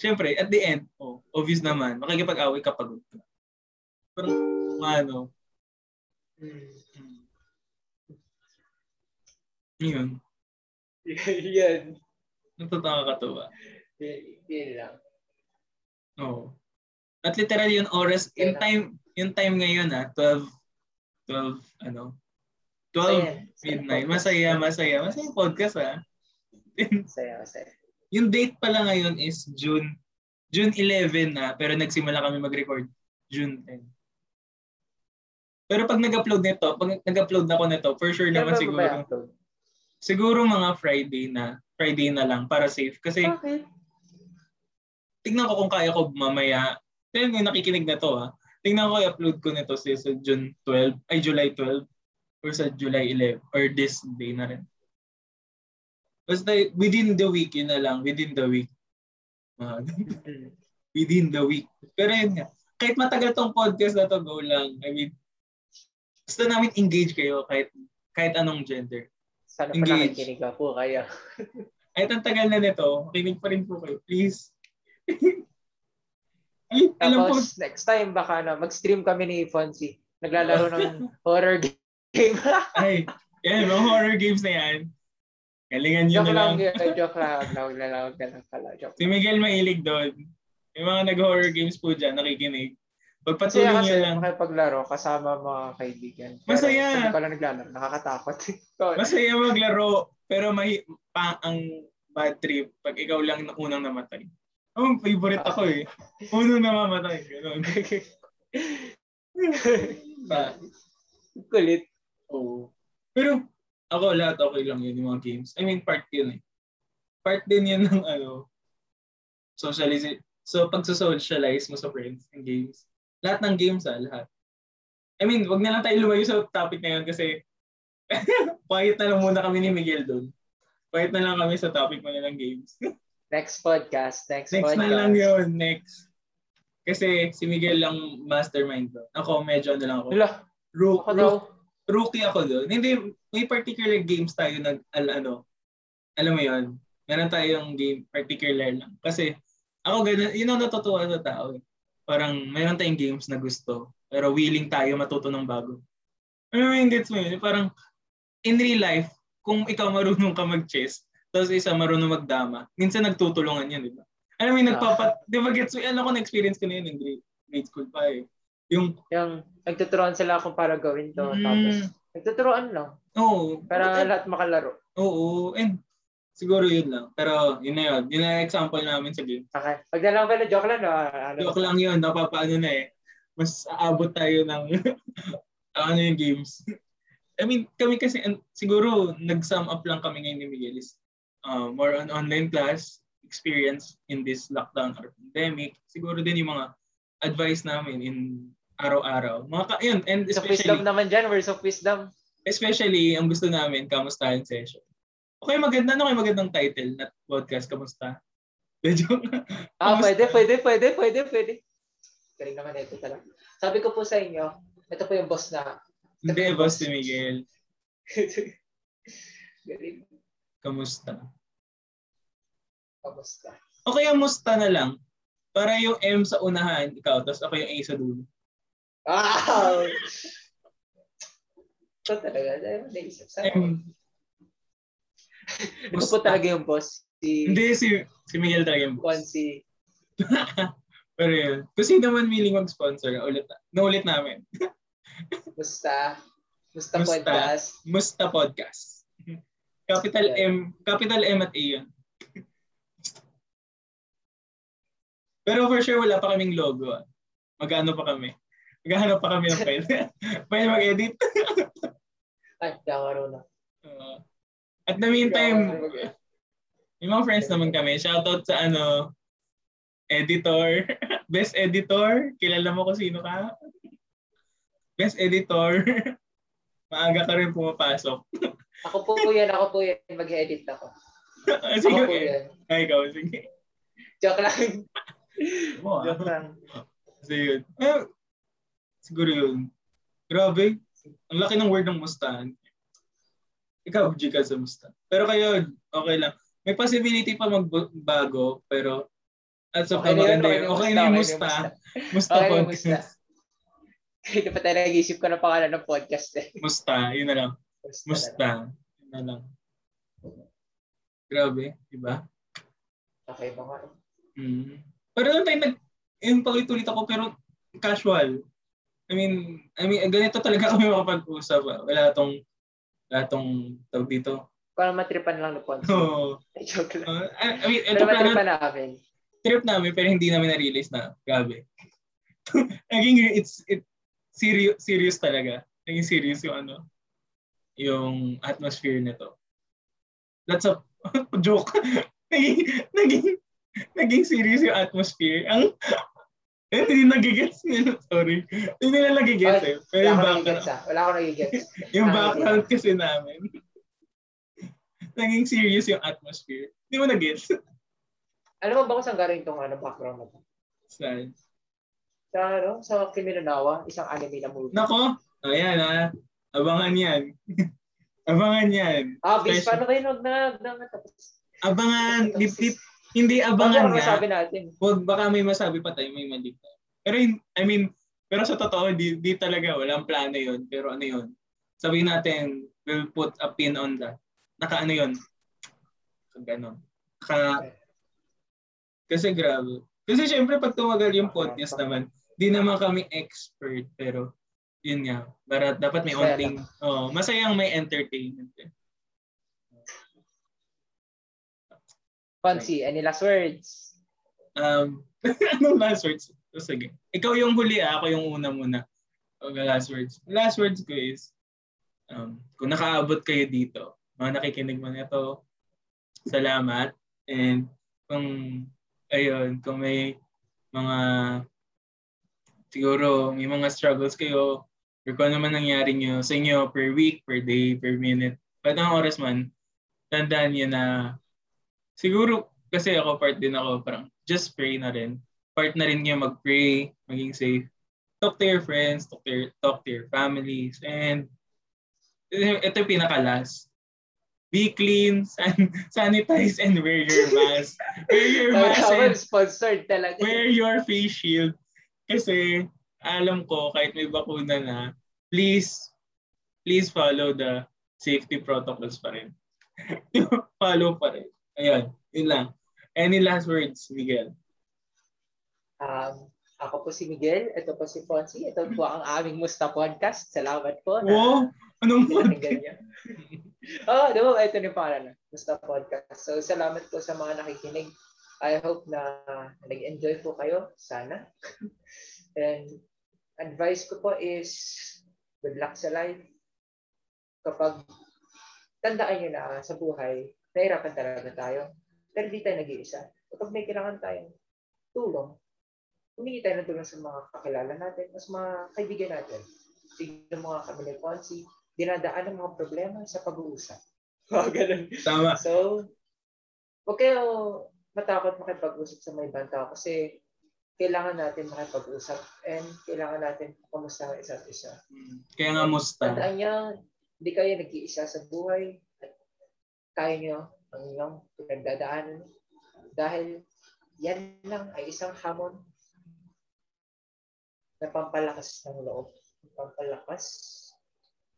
siyempre, at the end, oh, obvious naman, makikipag-away ka pagod ka. Parang, ano, Hmm. hmm. yun, *laughs* Yan. nakakatawa. Y- Yun lang. Oo. At literal yung oras, yung time, yung time ngayon ah, 12, 12, ano, 12 Ayan. midnight. Masaya, masaya. Masaya yung podcast ah. *laughs* Masaya, masaya. yung date pala ngayon is June, June 11 na, pero nagsimula kami mag-record June 10. Pero pag nag-upload nito, pag nag-upload na ako nito, for sure naman Kailan ba siguro, siguro mga Friday na, Friday na lang para safe. Kasi Okay. Tignan ko kung kaya ko mamaya. Pero yung nakikinig na to ha, tignan ko i-upload ko nito sa, sa June 12, ay July 12 or sa July 11 or this day na rin. Basta within the week, yun na lang, within the week. Ah, Hmm. *laughs* within the week. Pero yun nga, kahit matagal tong podcast na to, go lang. I mean, gusto namin engage kayo kahit kahit anong gender. Sana pa Engage. nakikinig ka po kaya. *laughs* Kahit ang tagal na nito, kinig pa rin po kayo. Please. Ay, *laughs* alam Tapos next time baka na mag-stream kami ni Fonzie. Naglalaro ng *laughs* horror game. *laughs* ay, yan, mga horror games na yan. Galingan nyo joke na lang. joke lang. Na lang, na lang pala. Joke. Si Miguel mahilig doon. Yung mga nag-horror games po dyan, nakikinig. Masaya Pagpatuloy kasi nyo lang. makipaglaro kasama mga kaibigan. Pero Masaya. Hindi ka lang naglalaro, nakakatakot. Masaya maglaro, pero may pa, ang bad trip pag ikaw lang na unang namatay. Oh, favorite ako eh. Unang namamatay. Ganun. Pa. *laughs* Kulit. Oo. Pero ako lahat okay lang yun yung mga games. I mean, part yun eh. Part din yun ng ano, socialize. So, pag socialize mo sa friends and games, lahat ng games ah, lahat. I mean, wag na lang tayo lumayo sa topic na yun kasi *laughs* quiet na lang muna kami ni Miguel doon. Quiet na lang kami sa topic mo na ng games. *laughs* Next podcast. Next, Next podcast. na lang yun, next. Kasi si Miguel lang mastermind doon. Ako medyo ano lang ako. Hala, Ro- ako daw. ro- rookie ako doon. Hindi, may particular games tayo na, al, ano, alam mo yon meron tayong game particular lang. Kasi, ako ganun, yun ang natutuwa sa tao. eh. Parang, meron tayong games na gusto, pero willing tayo matuto ng bago. Ano mo yung gets mo yun? Parang, in real life, kung ikaw marunong ka mag-chess, tapos isa marunong magdama, minsan nagtutulungan yun, di ba? Alam mo yung Ah. nagpapat, di ba gets mo? Alam ko na-experience ko na yun in grade, grade school pa eh. Yung, Yung nagtuturoan sila kung para gawin to. Mm. Tapos, nagtuturoan lang. oh, Para lahat makalaro. Oo, and siguro yun lang. Pero yun na yun. Yun na yung example namin sa game. Okay. Pag na lang pala, joke lang. No? Ano, Joke lang yun, napapaano na eh. Mas aabot tayo ng *laughs* ano yung games. I mean, kami kasi, siguro nag-sum up lang kami ngayon ni Miguel is uh, more on online class. experience in this lockdown or pandemic. Siguro din yung mga advice namin in araw-araw. Mga ka, yun, and So especially, wisdom naman dyan, words of wisdom. especially, ang gusto namin, kamustahan session. Okay, maganda, ano kayo magandang title na podcast, kamusta? *laughs* Medyo, Ah, Kamusta? pwede, pwede, pwede, pwede, pwede. Galing naman ito talaga. Sabi ko po sa inyo, ito po yung boss na. hindi, boss si Miguel. *laughs* Galing. Kamusta? Kamusta? O kaya musta na lang. Para yung M sa unahan, ikaw, tapos ako yung A sa dulo. Wow! Ito talaga. Naisip sa M. *laughs* Ito po talaga yung boss. Si Hindi, si, si Miguel talaga yung boss. Consi. *laughs* Pero yun. Kung sino man willing mag-sponsor, ulit, naulit namin. *laughs* Musta? Musta Musta. podcast? Musta Podcast. Capital. M, capital M at A yun. Pero for sure, wala pa kaming logo. Mag-ano pa kami. Maghahanap pa kami ng *laughs* file. Pwede mag-edit. *laughs* Ay, ako marunong. Uh, at the meantime, yung mga friends naman kami, shoutout sa ano, editor, *laughs* best editor, kilala mo kung sino ka? Best editor, maaga ka rin pumapasok. *laughs* Ako po po yan, ako po yan. Mag-edit ako. *laughs* sige, Ako po yan. ay, ikaw, sige. Joke lang. Mo, ah. Joke lang. Kasi yun. Eh, siguro yun. Grabe. Ang laki ng word ng mustahan. Ikaw, G ka sa musta. Pero kayo, okay lang. May possibility pa magbago, pero at so Okay maganda okay yun. na Okay musta, na yung musta. Musta podcast. Kaya pa tayo nag-isip ko ng pangalan ng podcast eh. Musta, yun na lang. Musta. Musta. Yun na lang. Grabe, di ba? Okay ba nga? Mm. Pero nung time nag, yung paulit-ulit ako, pero casual. I mean, I mean, ganito talaga *laughs* kami makapag-usap. ah. Wala tong, wala tong tawag dito. Parang matripan lang ng podcast. So, Joke lang. uh, I, I mean, ito Pero matripan namin. trip namin, pero hindi namin na-realize na, grabe. *laughs* Naging, it's, it, serious, serious talaga. Naging serious yung ano, yung atmosphere nito. Lots of, *laughs* joke. *laughs* naging, naging, naging serious yung atmosphere. Ang, eh, hindi nagigets nila. Sorry. Hindi nila nagigets eh. Pero yung background, ah. Wala akong nagigets. *laughs* yung Ah, background kasi namin, naging serious yung atmosphere. Hindi mo nag-gets. Alam mo ba kung saan galing itong ano, background na to? Sad. Sa, ano, sa Kimi no Nawa, isang anime na movie. Nako, ayan ha. Abangan yan. *laughs* Abangan yan. Ah, bis, paano kayo nag nag tapos? Abangan. Di, di, hindi abangan ang nga. masabi natin? Huwag baka may masabi pa tayo, may mali tayo. Pero I mean, pero sa totoo, di, di talaga, walang plano yun. Pero ano yun? Sabihin natin, we'll put a pin on that. Naka ano yun? Ganon. Naka, kasi grabe. Kasi syempre pag tumagal yung podcast naman, di naman kami expert, pero yun nga. Para dapat may onting, oh, masayang may entertainment. Eh. Fancy, any last words? Um, *laughs* anong last words? O, sige. Ikaw yung huli, ah. ako yung una muna. Okay, last words. Last words ko is, um, kung nakaabot kayo dito, mga nakikinig mo nito, salamat. And kung, ayun, kung may mga, siguro, may mga struggles kayo, or kung ano man nangyari nyo sa inyo per week, per day, per minute, kahit ang oras man, tandaan nyo na siguro kasi ako part din ako parang just pray na rin. Part na rin niya mag-pray, maging safe. Talk to your friends, talk to your, talk to your families, and ito yung pinaka-last. Be clean, san- sanitize, and wear your mask. wear your mask and sponsored talaga. wear your face shield. Kasi alam ko kahit may bakuna na, please, please follow the safety protocols pa rin. *laughs* follow pa rin. Ayun, yun lang. Any last words, Miguel? Um, ako po si Miguel, ito po si Fonzie, ito po ang aming Musta Podcast. Salamat po. na- Wow! Anong Pinakinggan niyo. *laughs* oh, di ba? Ito na yung pangalan. Musta Podcast. So, salamat po sa mga nakikinig. I hope na nag-enjoy po kayo. Sana. *laughs* And advice ko po is good luck sa life. Kapag tandaan nyo na sa buhay, nahirapan talaga tayo. Pero di tayo nag-iisa. Kapag may kailangan tayong tulong, humingi tayo ng tulong sa mga kakilala natin, sa mga kaibigan natin. Siguro mga kami Ponzi, dinadaan ang mga problema sa pag-uusap. *laughs* Mga ganun. Tama. So, huwag kayo matakot makipag-usap sa may ibang tao kasi kailangan natin makipag-usap and kailangan natin kamusta ang isa't isa. Kaya nga musta. Tandaan niyo, hindi kayo nag-iisa sa buhay at kaya niyo ang inyong pinagdadaanan dahil yan lang ay isang hamon na pampalakas ng loob, pampalakas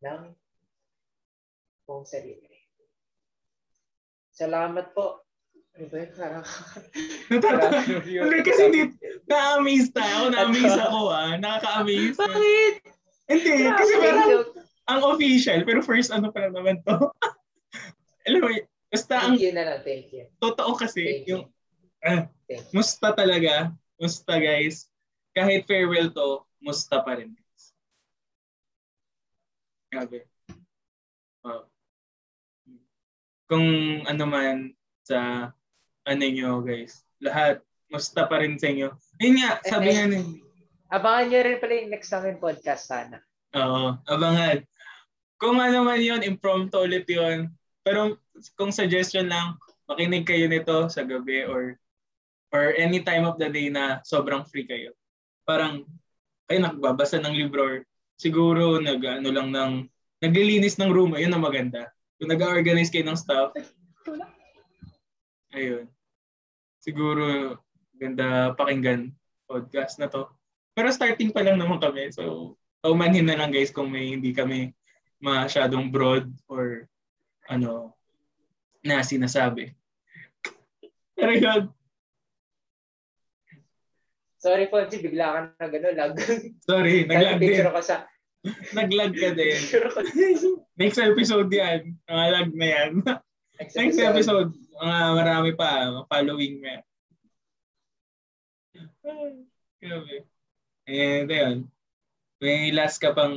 ng buong sarili. Salamat po. *laughs* Hindi kasi hindi, na-amaze tayo. Na-amaze *laughs* ako ah. Nakaka-amaze. Bakit? Hindi, kasi parang ang official, pero first ano pa lang naman to. *laughs* Alam mo, basta ang Thank you na lang, thank you. totoo kasi, Thank you. yung, ah, Thank musta talaga, musta guys. Kahit farewell to, musta pa rin. Grabe. Wow. Kung ano man sa ano nyo guys, lahat, musta pa rin sa inyo. Ayun nga, sabi nga ni, Abangan niyo rin pala yung next namin podcast sana. Oo, abangan. Kung ano man yun, impromptu ulit yun. Pero kung suggestion lang, makinig kayo nito sa gabi or or any time of the day na sobrang free kayo. Parang kayo nagbabasa ng libro or siguro nag ano lang ng naglilinis ng room, ayun ang maganda. Kung nag-organize kayo ng stuff, ayun. Siguro ganda pakinggan podcast na to. Pero starting pa lang naman kami. So, paumanhin na lang guys kung may hindi kami masyadong broad or ano na sinasabi. Pero yun, Sorry po, G, bigla ka na gano'n, lag. sorry, *laughs* naglag din. Ko sa... Naglag ka din. Next episode yan. Mga lag na yan. Next episode, mga marami pa, following na. Grabe. And ayun, may last ka pang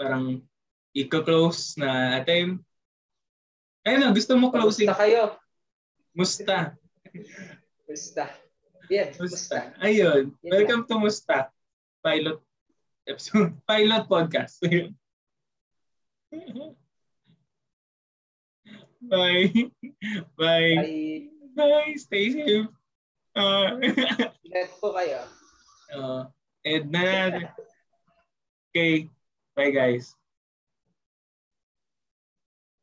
parang i-close na attempt. Ayun na, gusto mo closing. Musta kayo? Musta. Musta. Yan, Musta. musta. Ayun. Yan Welcome to Musta. Pilot episode. *laughs* Pilot podcast. *laughs* *laughs* Bye. Bye. Ay, Bye. Stay safe. Uh, *laughs* ingat po kayo. uh, and na Okay. Bye guys.